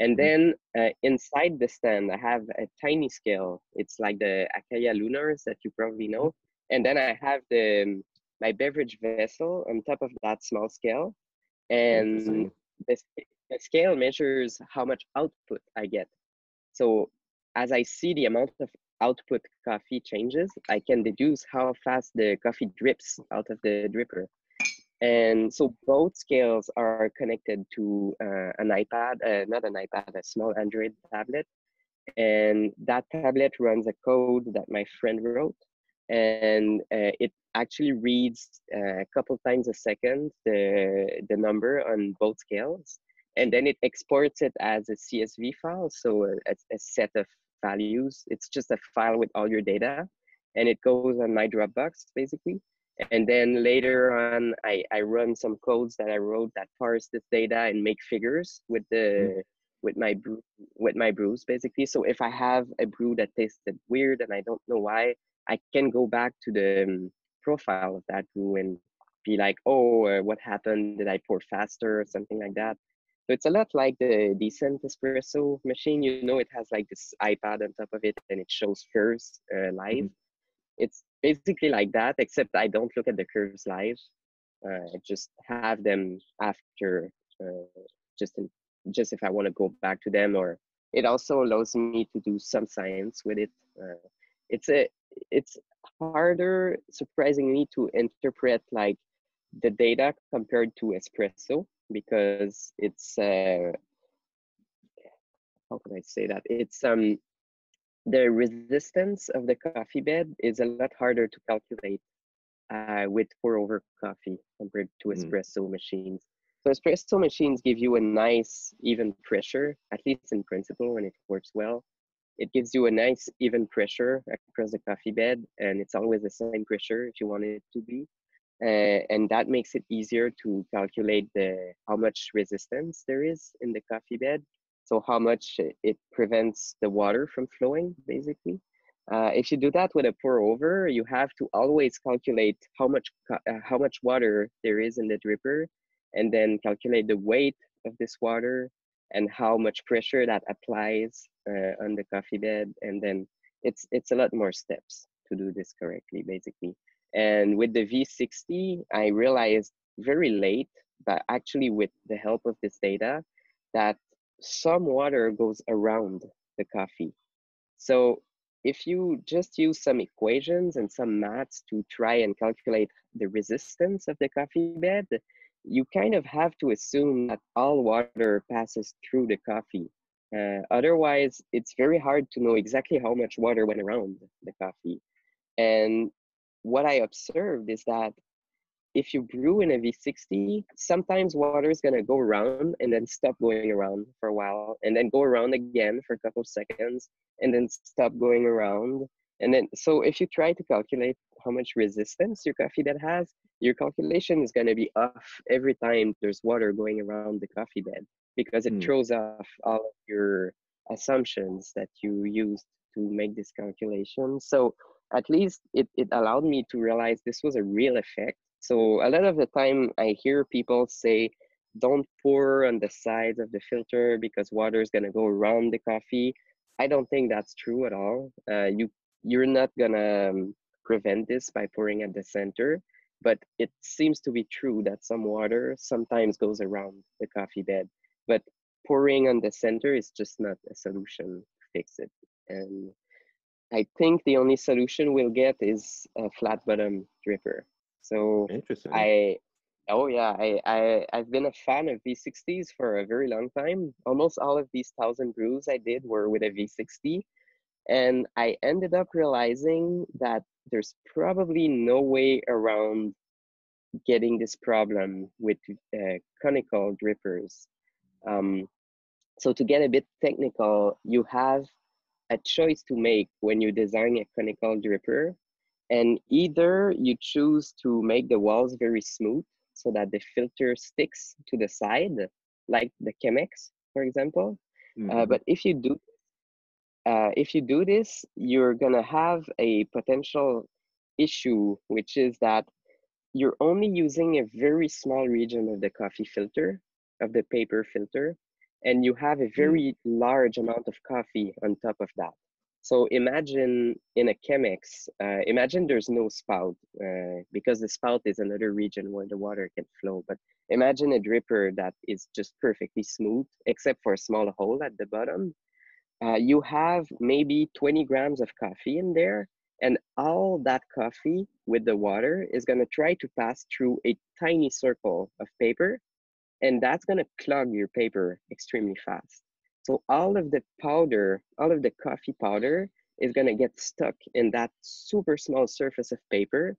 And mm-hmm. then uh, inside the stand, I have a tiny scale. It's like the Acaia Lunars that you probably know. And then I have the my beverage vessel on top of that small scale. And the, the scale measures how much output I get. So as I see the amount of output coffee changes, I can deduce how fast the coffee drips out of the dripper. And so both scales are connected to uh, an iPad, uh, not an iPad, a small Android tablet. And that tablet runs a code that my friend wrote. And uh, it actually reads uh, a couple times a second the, the number on both scales. And then it exports it as a CSV file, so a, a set of values. It's just a file with all your data, and it goes on my Dropbox basically. And then later on, I, I run some codes that I wrote that parse this data and make figures with the mm. with my brew with my brews basically. So if I have a brew that tasted weird and I don't know why, I can go back to the um, profile of that brew and be like, oh, uh, what happened? Did I pour faster or something like that? So it's a lot like the decent espresso machine. You know, it has like this iPad on top of it and it shows curves uh, live. Mm-hmm. It's basically like that, except I don't look at the curves live. Uh, I just have them after, uh, just in, just if I want to go back to them. Or it also allows me to do some science with it. Uh, it's a it's harder, surprisingly, to interpret like the data compared to espresso because it's uh, how can I say that? It's um the resistance of the coffee bed is a lot harder to calculate uh, with pour over coffee compared to hmm. espresso mm. machines. So espresso machines give you a nice even pressure, at least in principle when it works well it gives you a nice even pressure across the coffee bed and it's always the same pressure if you want it to be uh, and that makes it easier to calculate the how much resistance there is in the coffee bed so how much it prevents the water from flowing basically. Uh, if you do that with a pour over you have to always calculate how much uh, how much water there is in the dripper and then calculate the weight of this water and how much pressure that applies uh, on the coffee bed. And then it's it's a lot more steps to do this correctly basically. And with the v60 i realized very late but actually with the help of this data that some water goes around the coffee so if you just use some equations and some maths to try and calculate the resistance of the coffee bed you kind of have to assume that all water passes through the coffee. Uh, otherwise, it's very hard to know exactly how much water went around the coffee. And what I observed is that if you brew in a V60, sometimes water is going to go around and then stop going around for a while, and then go around again for a couple of seconds, and then stop going around. And then, so if you try to calculate how much resistance your coffee bed has, your calculation is going to be off every time there's water going around the coffee bed because it mm. throws off all of your assumptions that you used to make this calculation. So at least it, it allowed me to realize this was a real effect. So a lot of the time I hear people say don't pour on the sides of the filter because water is gonna go around the coffee. I don't think that's true at all. Uh, you you're not gonna um, prevent this by pouring at the center, but it seems to be true that some water sometimes goes around the coffee bed. But pouring on the center is just not a solution to fix it. And I think the only solution we'll get is a flat bottom dripper. So Interesting. I oh yeah, I, I I've been a fan of V60s for a very long time. Almost all of these thousand brews I did were with a V60. And I ended up realizing that there's probably no way around getting this problem with uh, conical drippers. Um, so to get a bit technical, you have a choice to make when you design a conical dripper. And either you choose to make the walls very smooth so that the filter sticks to the side, like the Chemex, for example. Mm-hmm. Uh, but if you do uh, if you do this, you're gonna have a potential issue, which is that you're only using a very small region of the coffee filter, of the paper filter, and you have a hmm. very mm. large amount of coffee on top of that. So imagine in a Chemex, uh, imagine there's no spout uh, because the spout is another region where the water can flow. But imagine a dripper that is just perfectly smooth, except for a small hole at the bottom. Uh, you have maybe 20 grams of coffee in there, and all that coffee with the water is going to try to pass through a tiny circle of paper and that's going to clog your paper extremely fast. So all of the powder, all of the coffee powder is going to get stuck in that super small surface of paper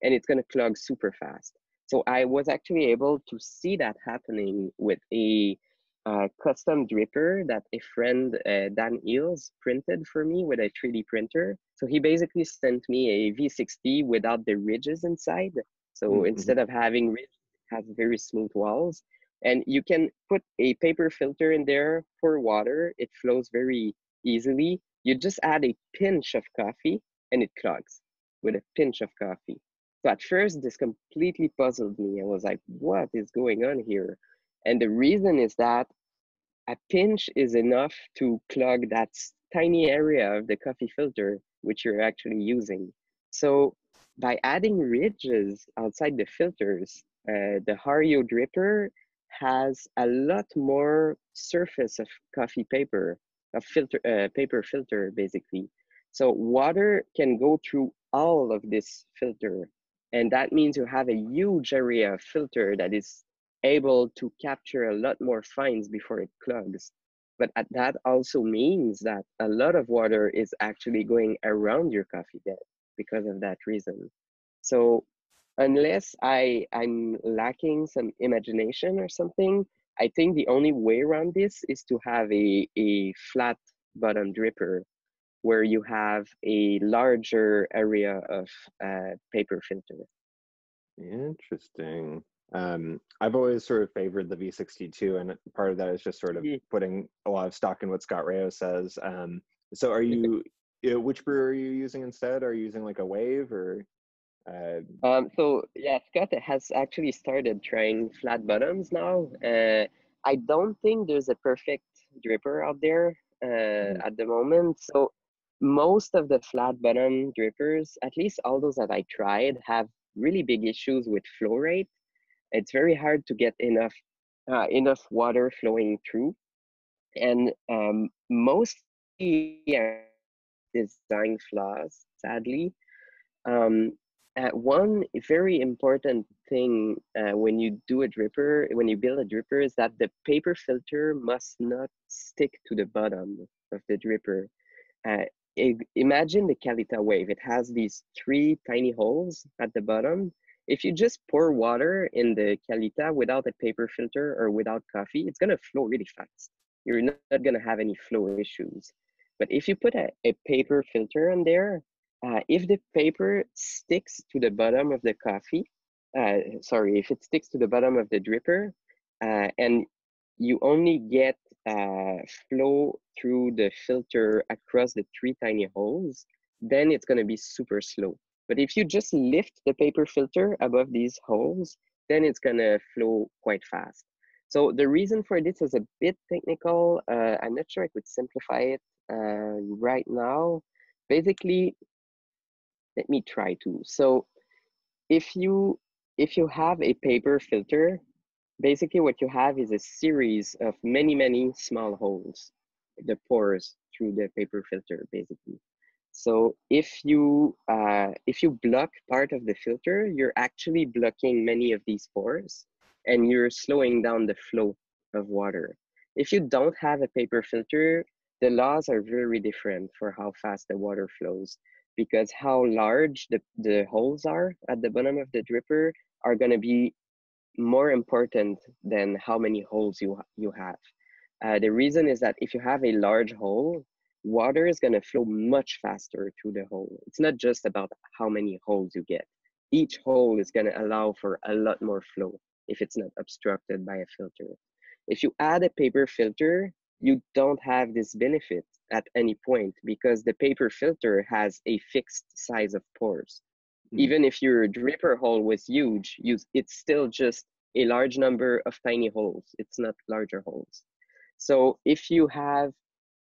and it's going to clog super fast. So I was actually able to see that happening with a uh, custom dripper that a friend, uh, Dan Eels, printed for me with a 3D printer. So he basically sent me a V60 without the ridges inside. So mm-hmm. instead of having ridges, it has very smooth walls. And you can put a paper filter in there, pour water, it flows very easily. You just add a pinch of coffee and it clogs with a pinch of coffee. So at first, this completely puzzled me. I was like, what is going on here? And the reason is that a pinch is enough to clog that tiny area of the coffee filter which you're actually using. So by adding ridges outside the filters, uh, the Hario dripper has a lot more surface of coffee paper, a filter, uh, paper filter basically. So water can go through all of this filter. And that means you have a huge area of filter that is able to capture a lot more fines before it clogs. But that also means that a lot of water is actually going around your coffee bed because of that reason. So unless I I'm lacking some imagination or something, I think the only way around this is to have a, a flat bottom dripper where you have a larger area of uh, paper filter. Interesting. Um, I've always sort of favored the V62, and part of that is just sort of mm-hmm. putting a lot of stock in what Scott Rao says. Um, so, are <laughs> you, which brewer are you using instead? Are you using like a Wave or? Uh, um, so yeah, Scott has actually started trying flat bottoms now. Uh, I don't think there's a perfect dripper out there uh, mm. at the moment. So most of the flat bottom drippers, at least all those that I tried, have really big issues with flow rate. It's very hard to get enough uh, enough water flowing through, and um, most design flaws, sadly. Um, uh, one very important thing uh, when you do a dripper, when you build a dripper, is that the paper filter must not stick to the bottom of the dripper. Uh, imagine the Kalita wave. It has these three tiny holes at the bottom. If you just pour water in the Kalita without a paper filter or without coffee, it's gonna flow really fast. You're not, not gonna have any flow issues. But if you put a, a paper filter on there, uh, if the paper sticks to the bottom of the coffee, uh, sorry, if it sticks to the bottom of the dripper uh, and you only get uh, flow through the filter across the three tiny holes, then it's going to be super slow. But if you just lift the paper filter above these holes, then it's going to flow quite fast. So the reason for this is a bit technical. Uh, I'm not sure I could simplify it right now. Basically, let me try to. So if you if you have a paper filter, basically what you have is a series of many, many small holes, the pores through the paper filter, basically. So if you uh, if you block part of the filter, you're actually blocking many of these pores and you're slowing down the flow of water. If you don't have a paper filter, the laws are very different for how fast the water flows because how large the, the holes are at the bottom of the dripper are going to be more important than how many holes you, you have. Uh, the reason is that if you have a large hole, water is going to flow much faster through the hole. It's not just about how many holes you get. Each hole is going to allow for a lot more flow if it's not obstructed by a filter. If you add a paper filter, you don't have this benefit at any point because the paper filter has a fixed size of pores. Mm-hmm. Even if your dripper hole was huge, you, it's still just a large number of tiny holes. It's not larger holes. So if you have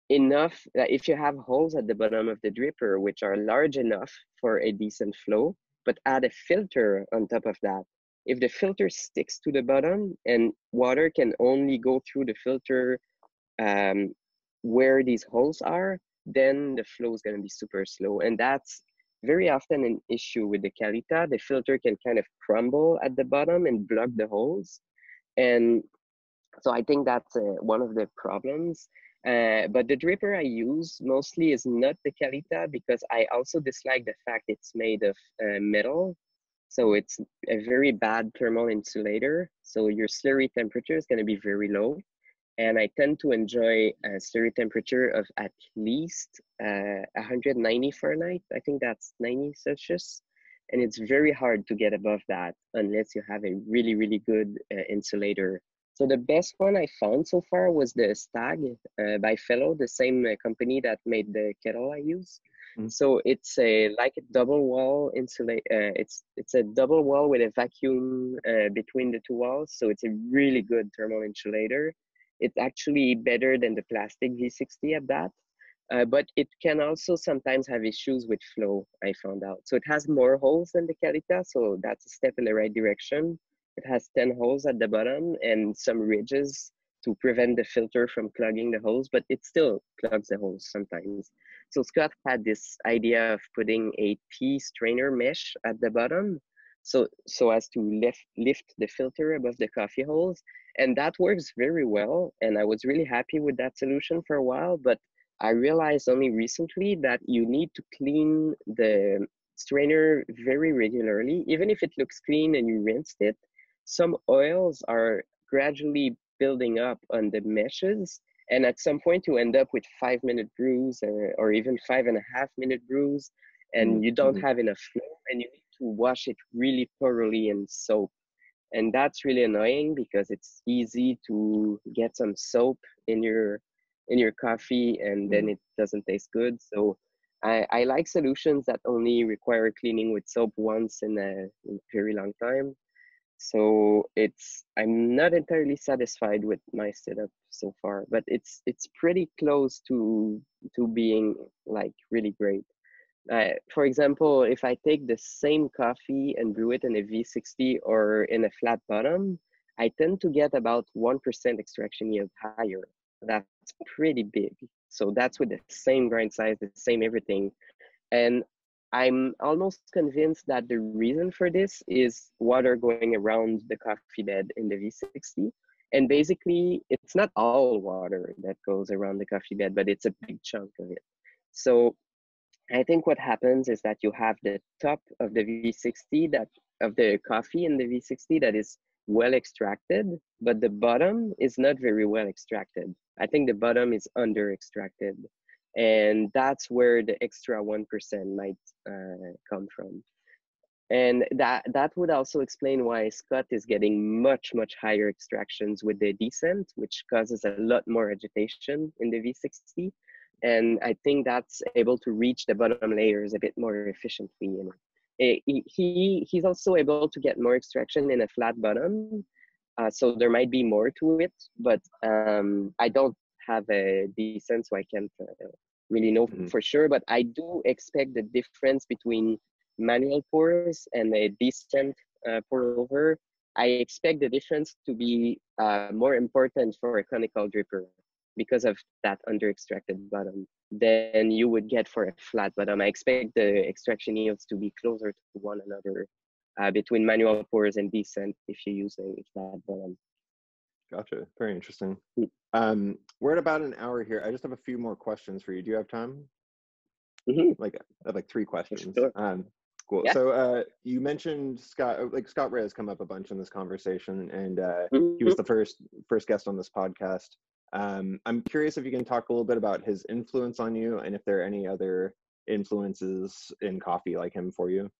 enough, uh, if you have holes at the bottom of the dripper, which are large enough for a decent flow, but add a filter on top of that, if the filter sticks to the bottom and water can only go through the filter um, where these holes are, then the flow is going to be super slow. And that's very often an issue with the Kalita. The filter can kind of crumble at the bottom and block the holes. And so I think that's uh, one of the problems. Uh, but the dripper I use mostly is not the Kalita because I also dislike the fact it's made of uh, metal. So it's a very bad thermal insulator. So your slurry temperature is going to be very low and I tend to enjoy a slurry temperature of at least uh, 190 Fahrenheit. I think that's 90 Celsius. And it's very hard to get above that unless you have a really, really good uh, insulator. So the best one I found so far was the Stagg uh, by Fellow, the same uh, company that made the kettle I use. Mm. So it's a like a double wall insulate. Uh, it's it's a double wall with a vacuum uh, between the two walls. So it's a really good thermal insulator it's actually better than the plastic V60 at that. Uh, but it can also sometimes have issues with flow, I found out. So it has more holes than the Kalita, so that's a step in the right direction. It has 10 holes at the bottom and some ridges to prevent the filter from clogging the holes, but it still clogs the holes sometimes. So Scott had this idea of putting a tea strainer mesh at the bottom so so as to lift lift the filter above the coffee holes and that works very well and i was really happy with that solution for a while but i realized only recently that you need to clean the strainer very regularly even if it looks clean and you rinsed it some oils are gradually building up on the meshes and at some point you end up with five minute brews or, or even five and a half minute brews and mm-hmm. you don't mm-hmm. have enough flow and you need to wash it really thoroughly in soap. And that's really annoying because it's easy to get some soap in your in your coffee and then mm-hmm. it doesn't taste good. So I, I like solutions that only require cleaning with soap once in a, in a very long time. So it's i'm not entirely satisfied with my setup so far but it's it's pretty close to to being like really great uh, for example, if I take the same coffee and brew it in a V60 or in a flat bottom, I tend to get about 1% extraction yield higher. That's pretty big. So that's with the same grind size, the same everything. And I'm almost convinced that the reason for this is water going around the coffee bed in the V60. And basically, it's not all water that goes around the coffee bed, but it's a big chunk of it. So I think what happens is that you have the top of the V60 that of the coffee in the V60 that is well extracted, but the bottom is not very well extracted. I think the bottom is under extracted. And that's where the extra 1% might uh, come from. And that, that would also explain why Scott is getting much, much higher extractions with the Decent, which causes a lot more agitation in the V60 and I think that's able to reach the bottom layers a bit more efficiently. And he he's also able to get more extraction in a flat bottom, Uh, so there might be more to it, but um, I don't have a decent, so I can't uh, really know mm-hmm. for sure. But I do expect the difference between manual pours and a decent uh, pour over. I expect the difference to be uh, more important for a conical dripper because of that under extracted bottom than you would get for a flat bottom. I expect the extraction yields to be closer to one another uh, between manual pours and decent if you use a flat bottom. Gotcha. Very interesting. Hmm. Um, we're at about an hour here. I just have a few more questions for you. Do you have time? Mm-hmm. Like, I have like three questions. Sure. Um, cool. Yeah. So uh, you mentioned Scott, uh, like Scott Rao has come up a bunch in this conversation, and uh, mm-hmm. he was mm-hmm. the first first guest on this podcast. Um, I'm curious if you can talk a little bit about his influence on you, and if there are any other influences in coffee like him for you.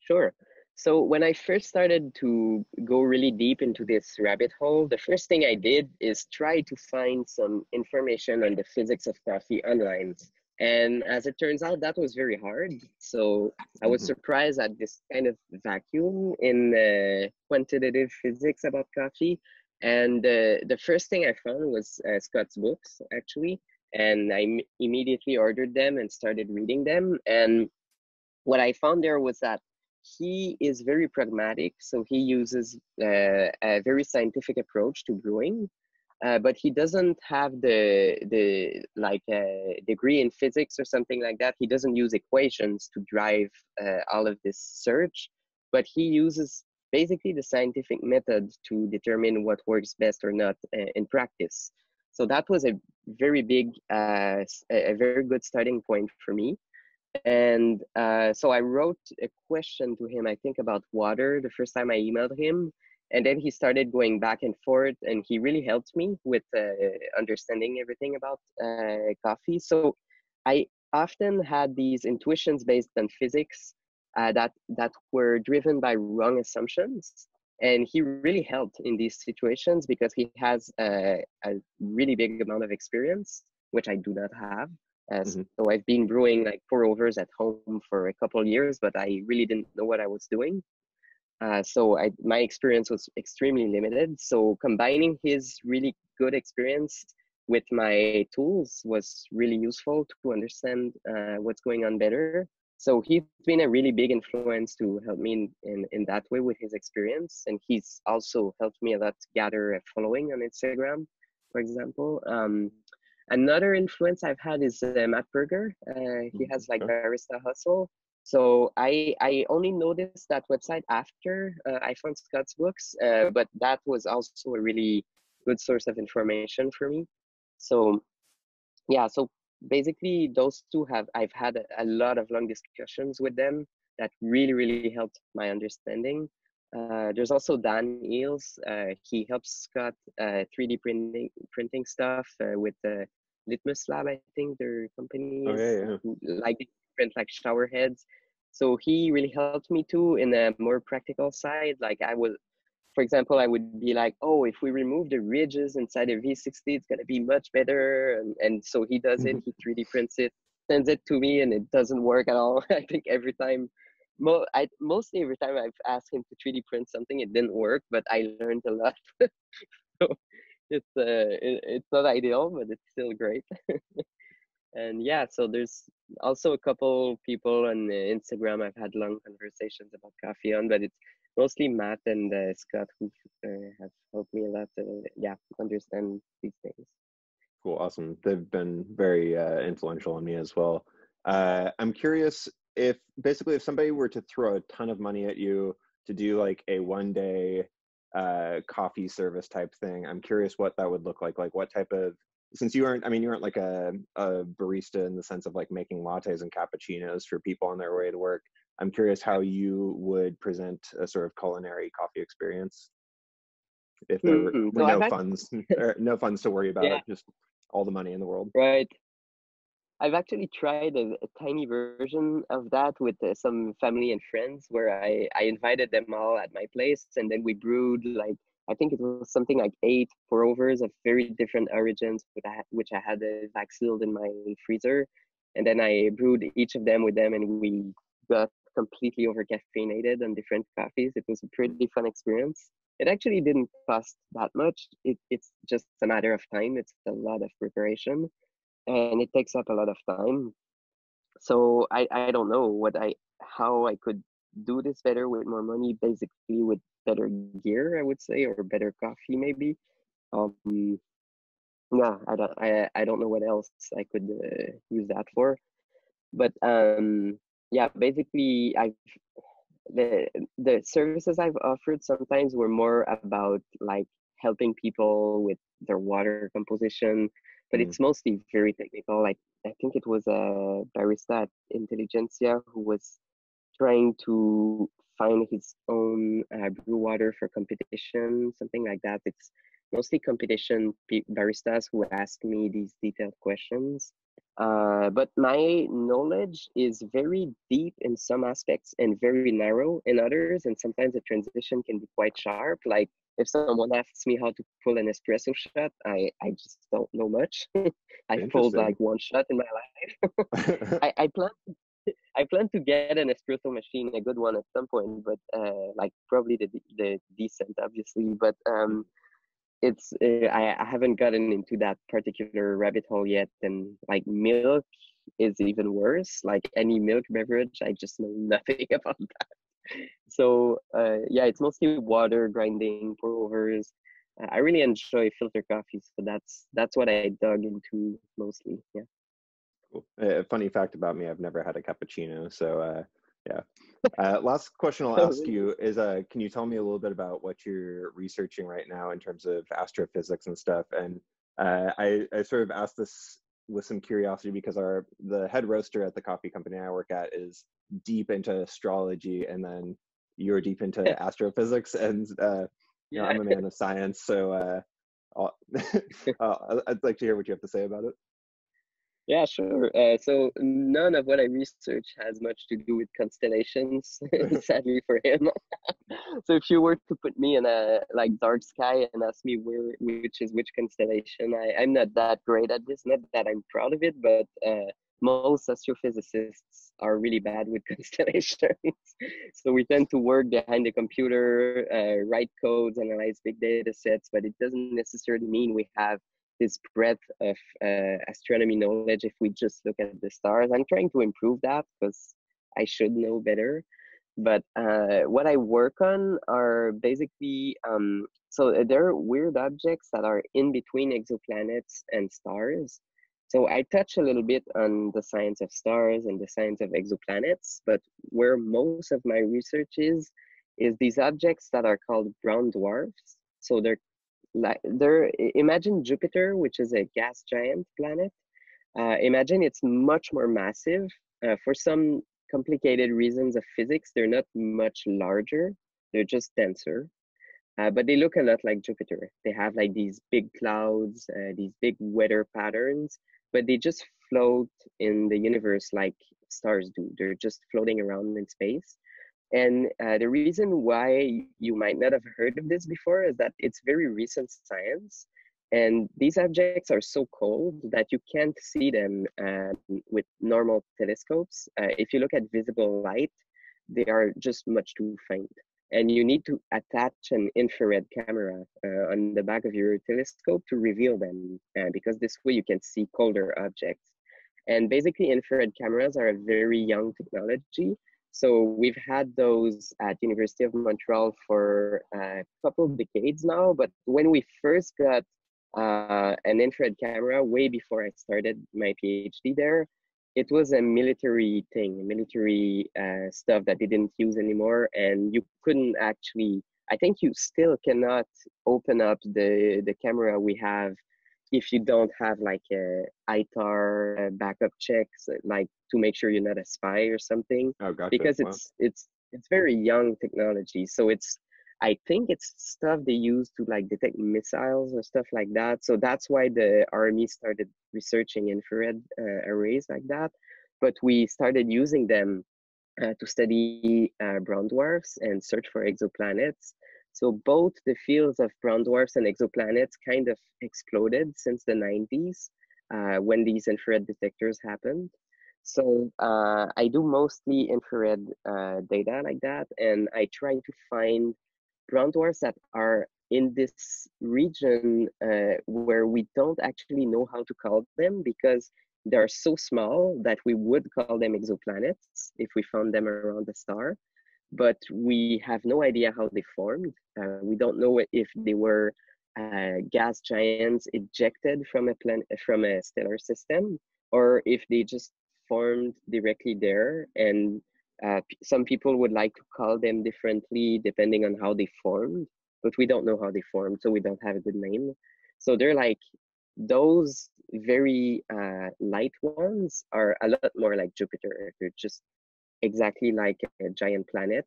Sure. So when I first started to go really deep into this rabbit hole, the first thing I did is try to find some information on the physics of coffee online. And as it turns out, that was very hard. So I was mm-hmm. surprised at this kind of vacuum in uh, quantitative physics about coffee. And uh, the first thing I found was uh, Scott's books, actually. And I m- immediately ordered them and started reading them. And what I found there was that he is very pragmatic, so he uses uh, a very scientific approach to brewing, uh, but he doesn't have the the like a degree in physics or something like that. He doesn't use equations to drive uh, all of this search, but he uses basically the scientific method to determine what works best or not uh, in practice. So that was a very big, uh, a very good starting point for me and uh, so I wrote a question to him, I think about water the first time I emailed him. And then he started going back and forth, and he really helped me with uh, understanding everything about uh, coffee. So I often had these intuitions based on physics uh, that, that were driven by wrong assumptions. And he really helped in these situations because he has a, a really big amount of experience, which I do not have. Uh, mm-hmm. So I've been brewing like pour overs at home for a couple of years, but I really didn't know what I was doing. Uh, so I, my experience was extremely limited. So combining his really good experience with my tools was really useful to understand uh, what's going on better. So he's been a really big influence to help me in, in, in that way with his experience. And he's also helped me a lot gather a following on Instagram, for example. Um, Another influence I've had is uh, Matt Perger. Uh, he has like Barista Hustle. So I I only noticed that website after uh, I found Scott's books, uh, but that was also a really good source of information for me. So yeah, so basically those two have I've had a, lot of long discussions with them that really really helped my understanding. Uh, there's also Dan Eels. Uh, he helps Scott uh, 3D printing printing stuff uh, with the Litmus Lab. I think their company oh, yeah, yeah. like print like shower heads. So he really helped me too in a more practical side. Like I would, for example, I would be like, oh, if we remove the ridges inside a V60, it's gonna be much better. And, and so he does it. Mm-hmm. He 3D prints it, sends it to me, and it doesn't work at all. <laughs> I think every time mo- I mostly every time I've asked him to 3D print something, it didn't work, but I learned a lot. <laughs> so it's uh, it, it's not ideal, but it's still great. <laughs> and yeah, so there's also a couple people on Instagram I've had long conversations about coffee on, but it's mostly Matt and uh, Scott who uh, have helped me a lot to yeah understand these things. Cool, awesome. They've been very uh, influential on me as well. Uh, I'm curious if basically if somebody were to throw a ton of money at you to do like a one day uh, coffee service type thing i'm curious what that would look like like what type of since you aren't i mean you aren't like a, a barista in the sense of like making lattes and cappuccinos for people on their way to work i'm curious how you would present a sort of culinary coffee experience if there were, mm-hmm. were no funds <laughs> <laughs> no funds to worry about yeah. just all the money in the world right I've actually tried a, a tiny version of that with uh, some family and friends where I, I invited them all at my place and then we brewed like, I think it was something like eight pour overs of very different origins, which I, which I had uh, vac sealed in my freezer. And then I brewed each of them with them and we got completely over caffeinated on different coffees. It was a pretty fun experience. it actually didn't cost that much. It, it's just a matter of time. It's a lot of preparation, and it takes up a lot of time. So I I don't know what I how I could do this better with more money. Basically, with better gear, I would say, or better coffee maybe. Um, yeah, I don't I I don't know what else I could uh, use that for, but um yeah, basically I've the the services I've offered sometimes were more about like helping people with their water composition, but mm. it's mostly very technical. Like I think it was a barista at Intelligentsia who was trying to find his own uh, brew water for competition, something like that. It's mostly competition baristas who ask me these detailed questions. Uh, but my knowledge is very deep in some aspects and very narrow in others. And sometimes the transition can be quite sharp. Like if someone asks me how to pull an espresso shot, I, I just don't know much. <laughs> I pulled like one shot in my life. <laughs> I, I plan <laughs> I plan to get an espresso machine, a good one at some point, but uh, like probably the the Decent, obviously. But um, it's uh, I, haven't gotten into that particular rabbit hole yet and like milk is even worse like any milk beverage i just know <laughs> nothing about that. So uh, yeah it's mostly water grinding pour overs i really enjoy filter coffee so that's that's what i dug into mostly yeah. Cool. a funny fact about me i've never had a cappuccino so uh, yeah. <laughs> Uh, last question I'll ask you is, uh, can you tell me a little bit about what you're researching right now in terms of astrophysics and stuff? And uh, I, I sort of asked this with some curiosity because our the head roaster at the coffee company I work at is deep into astrology, and then you're deep into astrophysics, and uh, you know, I'm a man of science, so uh, <laughs> <laughs> I'd like to hear what you have to say about it. Yeah, sure. Uh, so none of what I research has much to do with constellations, <laughs> <laughs> sadly for him. <laughs> so if you were to put me in a like dark sky and ask me where which is which constellation, I, I'm not that great at this. Not that I'm proud of it, but uh, most astrophysicists are really bad with constellations. so we tend to work behind the computer, uh, write codes, analyze big data sets, but it doesn't necessarily mean we have this breadth of uh, astronomy knowledge if we just look at the stars. I'm trying to improve that because I should know better. But uh, what I work on are basically um, so there are weird objects that are in between exoplanets and stars. So I touch a little bit on the science of stars and the science of exoplanets, but where most of my research is, is these objects that are called brown dwarfs. So they're like there imagine jupiter which is a gas giant planet. Uh, imagine it's much more massive. Uh, for some complicated reasons of physics they're not much larger. They're just denser. Uh, but they look a lot like jupiter. They have like these big clouds uh, these big weather patterns but they just float in the universe like stars do. They're just floating around in space and uh, the reason why you might not have heard of this before is that it's very recent science. And these objects are so cold that you can't see them uh, with normal telescopes. Uh, if you look at visible light, they are just much too faint. And you need to attach an infrared camera uh, on the back of your telescope to reveal them, uh, because this way you can see colder objects. And basically, infrared cameras are a very young technology so we've had those at University of Montreal for a couple of decades now. But when we first got uh, an infrared camera, way before I started my PhD there, it was a military thing, military uh, stuff that they didn't use anymore, and you couldn't actually. I think you still cannot open up the the camera we have if you don't have like a ITAR backup checks, like to make sure you're not a spy or something. Oh, gotcha. Because wow. it's it's it's very young technology, so it's I think it's stuff they use to like detect missiles or stuff like that. So that's why the army started researching infrared uh, arrays like that. But we started using them uh, to study uh, brown dwarfs and search for exoplanets. So both the fields of brown dwarfs and exoplanets kind of exploded since the 90s uh, when these infrared detectors happened. So uh, I do mostly infrared uh, data like that, and I try to find brown dwarfs that are in this region uh, where we don't actually know how to call them because they're so small that we would call them exoplanets if we found them around the star but we have no idea how they formed. Uh, we don't know if they were uh, gas giants ejected from a planet from a stellar system or if they just formed directly there. And uh, some people would like to call them differently depending on how they formed but we don't know how they formed so we don't have a good name. So they're like those very uh, light ones are a lot more like jupiter. They're just exactly like a giant planet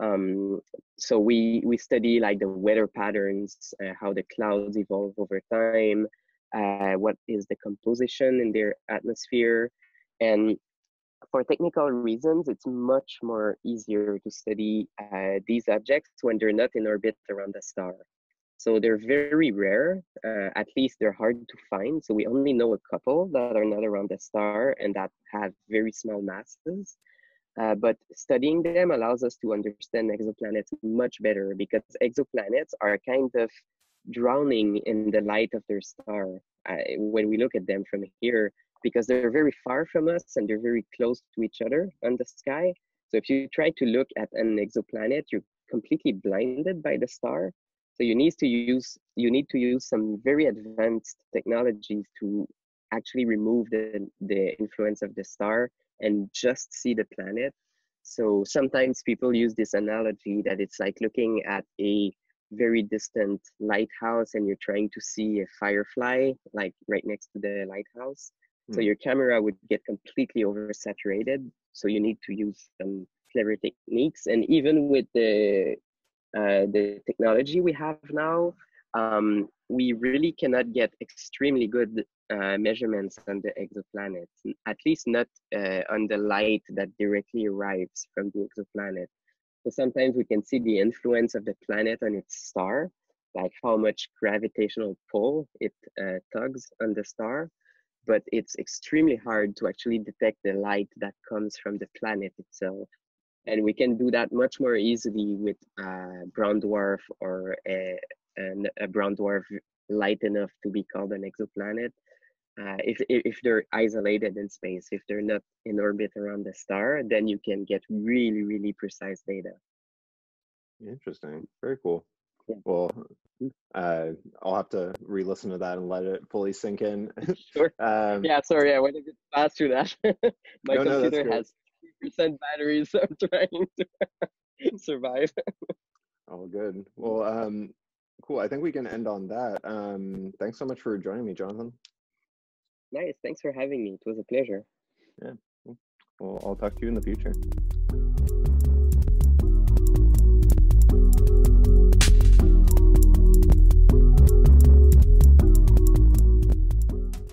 um, so we we study like the weather patterns uh, how the clouds evolve over time uh, what is the composition in their atmosphere and for technical reasons, it's much more easier to study uh, these objects when they're not in orbit around a star. So they're very rare, uh, at least they're hard to find. So we only know a couple that are not around the star and that have very small masses. Uh, but studying them allows us to understand exoplanets much better because exoplanets are kind of drowning in the light of their star. Uh, when we look at them from here, because they're very far from us and they're very close to each other on the sky. So if you try to look at an exoplanet, you're completely blinded by the star. So you need to use you need to use some very advanced technologies to actually remove the, the influence of the star and just see the planet. So sometimes people use this analogy that it's like looking at a very distant lighthouse and you're trying to see a firefly like right next to the lighthouse so hmm. your camera would get completely oversaturated. So you need to use some clever techniques. And even with the uh, the technology we have now, um, we really cannot get extremely good uh, measurements on the exoplanet, at least not uh, on the light that directly arrives from the exoplanet. So sometimes we can see the influence of the planet on its star, like how much gravitational pull it uh, tugs on the star but it's extremely hard to actually detect the light that comes from the planet itself. And we can do that much more easily with a brown dwarf or a, a brown dwarf light enough to be called an exoplanet. Uh, if, if they're isolated in space, if they're not in orbit around the star, then you can get really, really precise data. Interesting. Very cool. Yeah. Well, uh, I'll have to re-listen to that and let it fully sink in. sure. <laughs> Um, yeah, sorry, I went a bit fast through that. <laughs> My no, computer no, has percent batteries, so I'm trying to <laughs> survive. All good. Well, um, cool. I think we can end on that. Um, thanks so much for joining me, Jonathan. Nice. Thanks for having me. It was a pleasure. Yeah. Well, I'll talk to you in the future.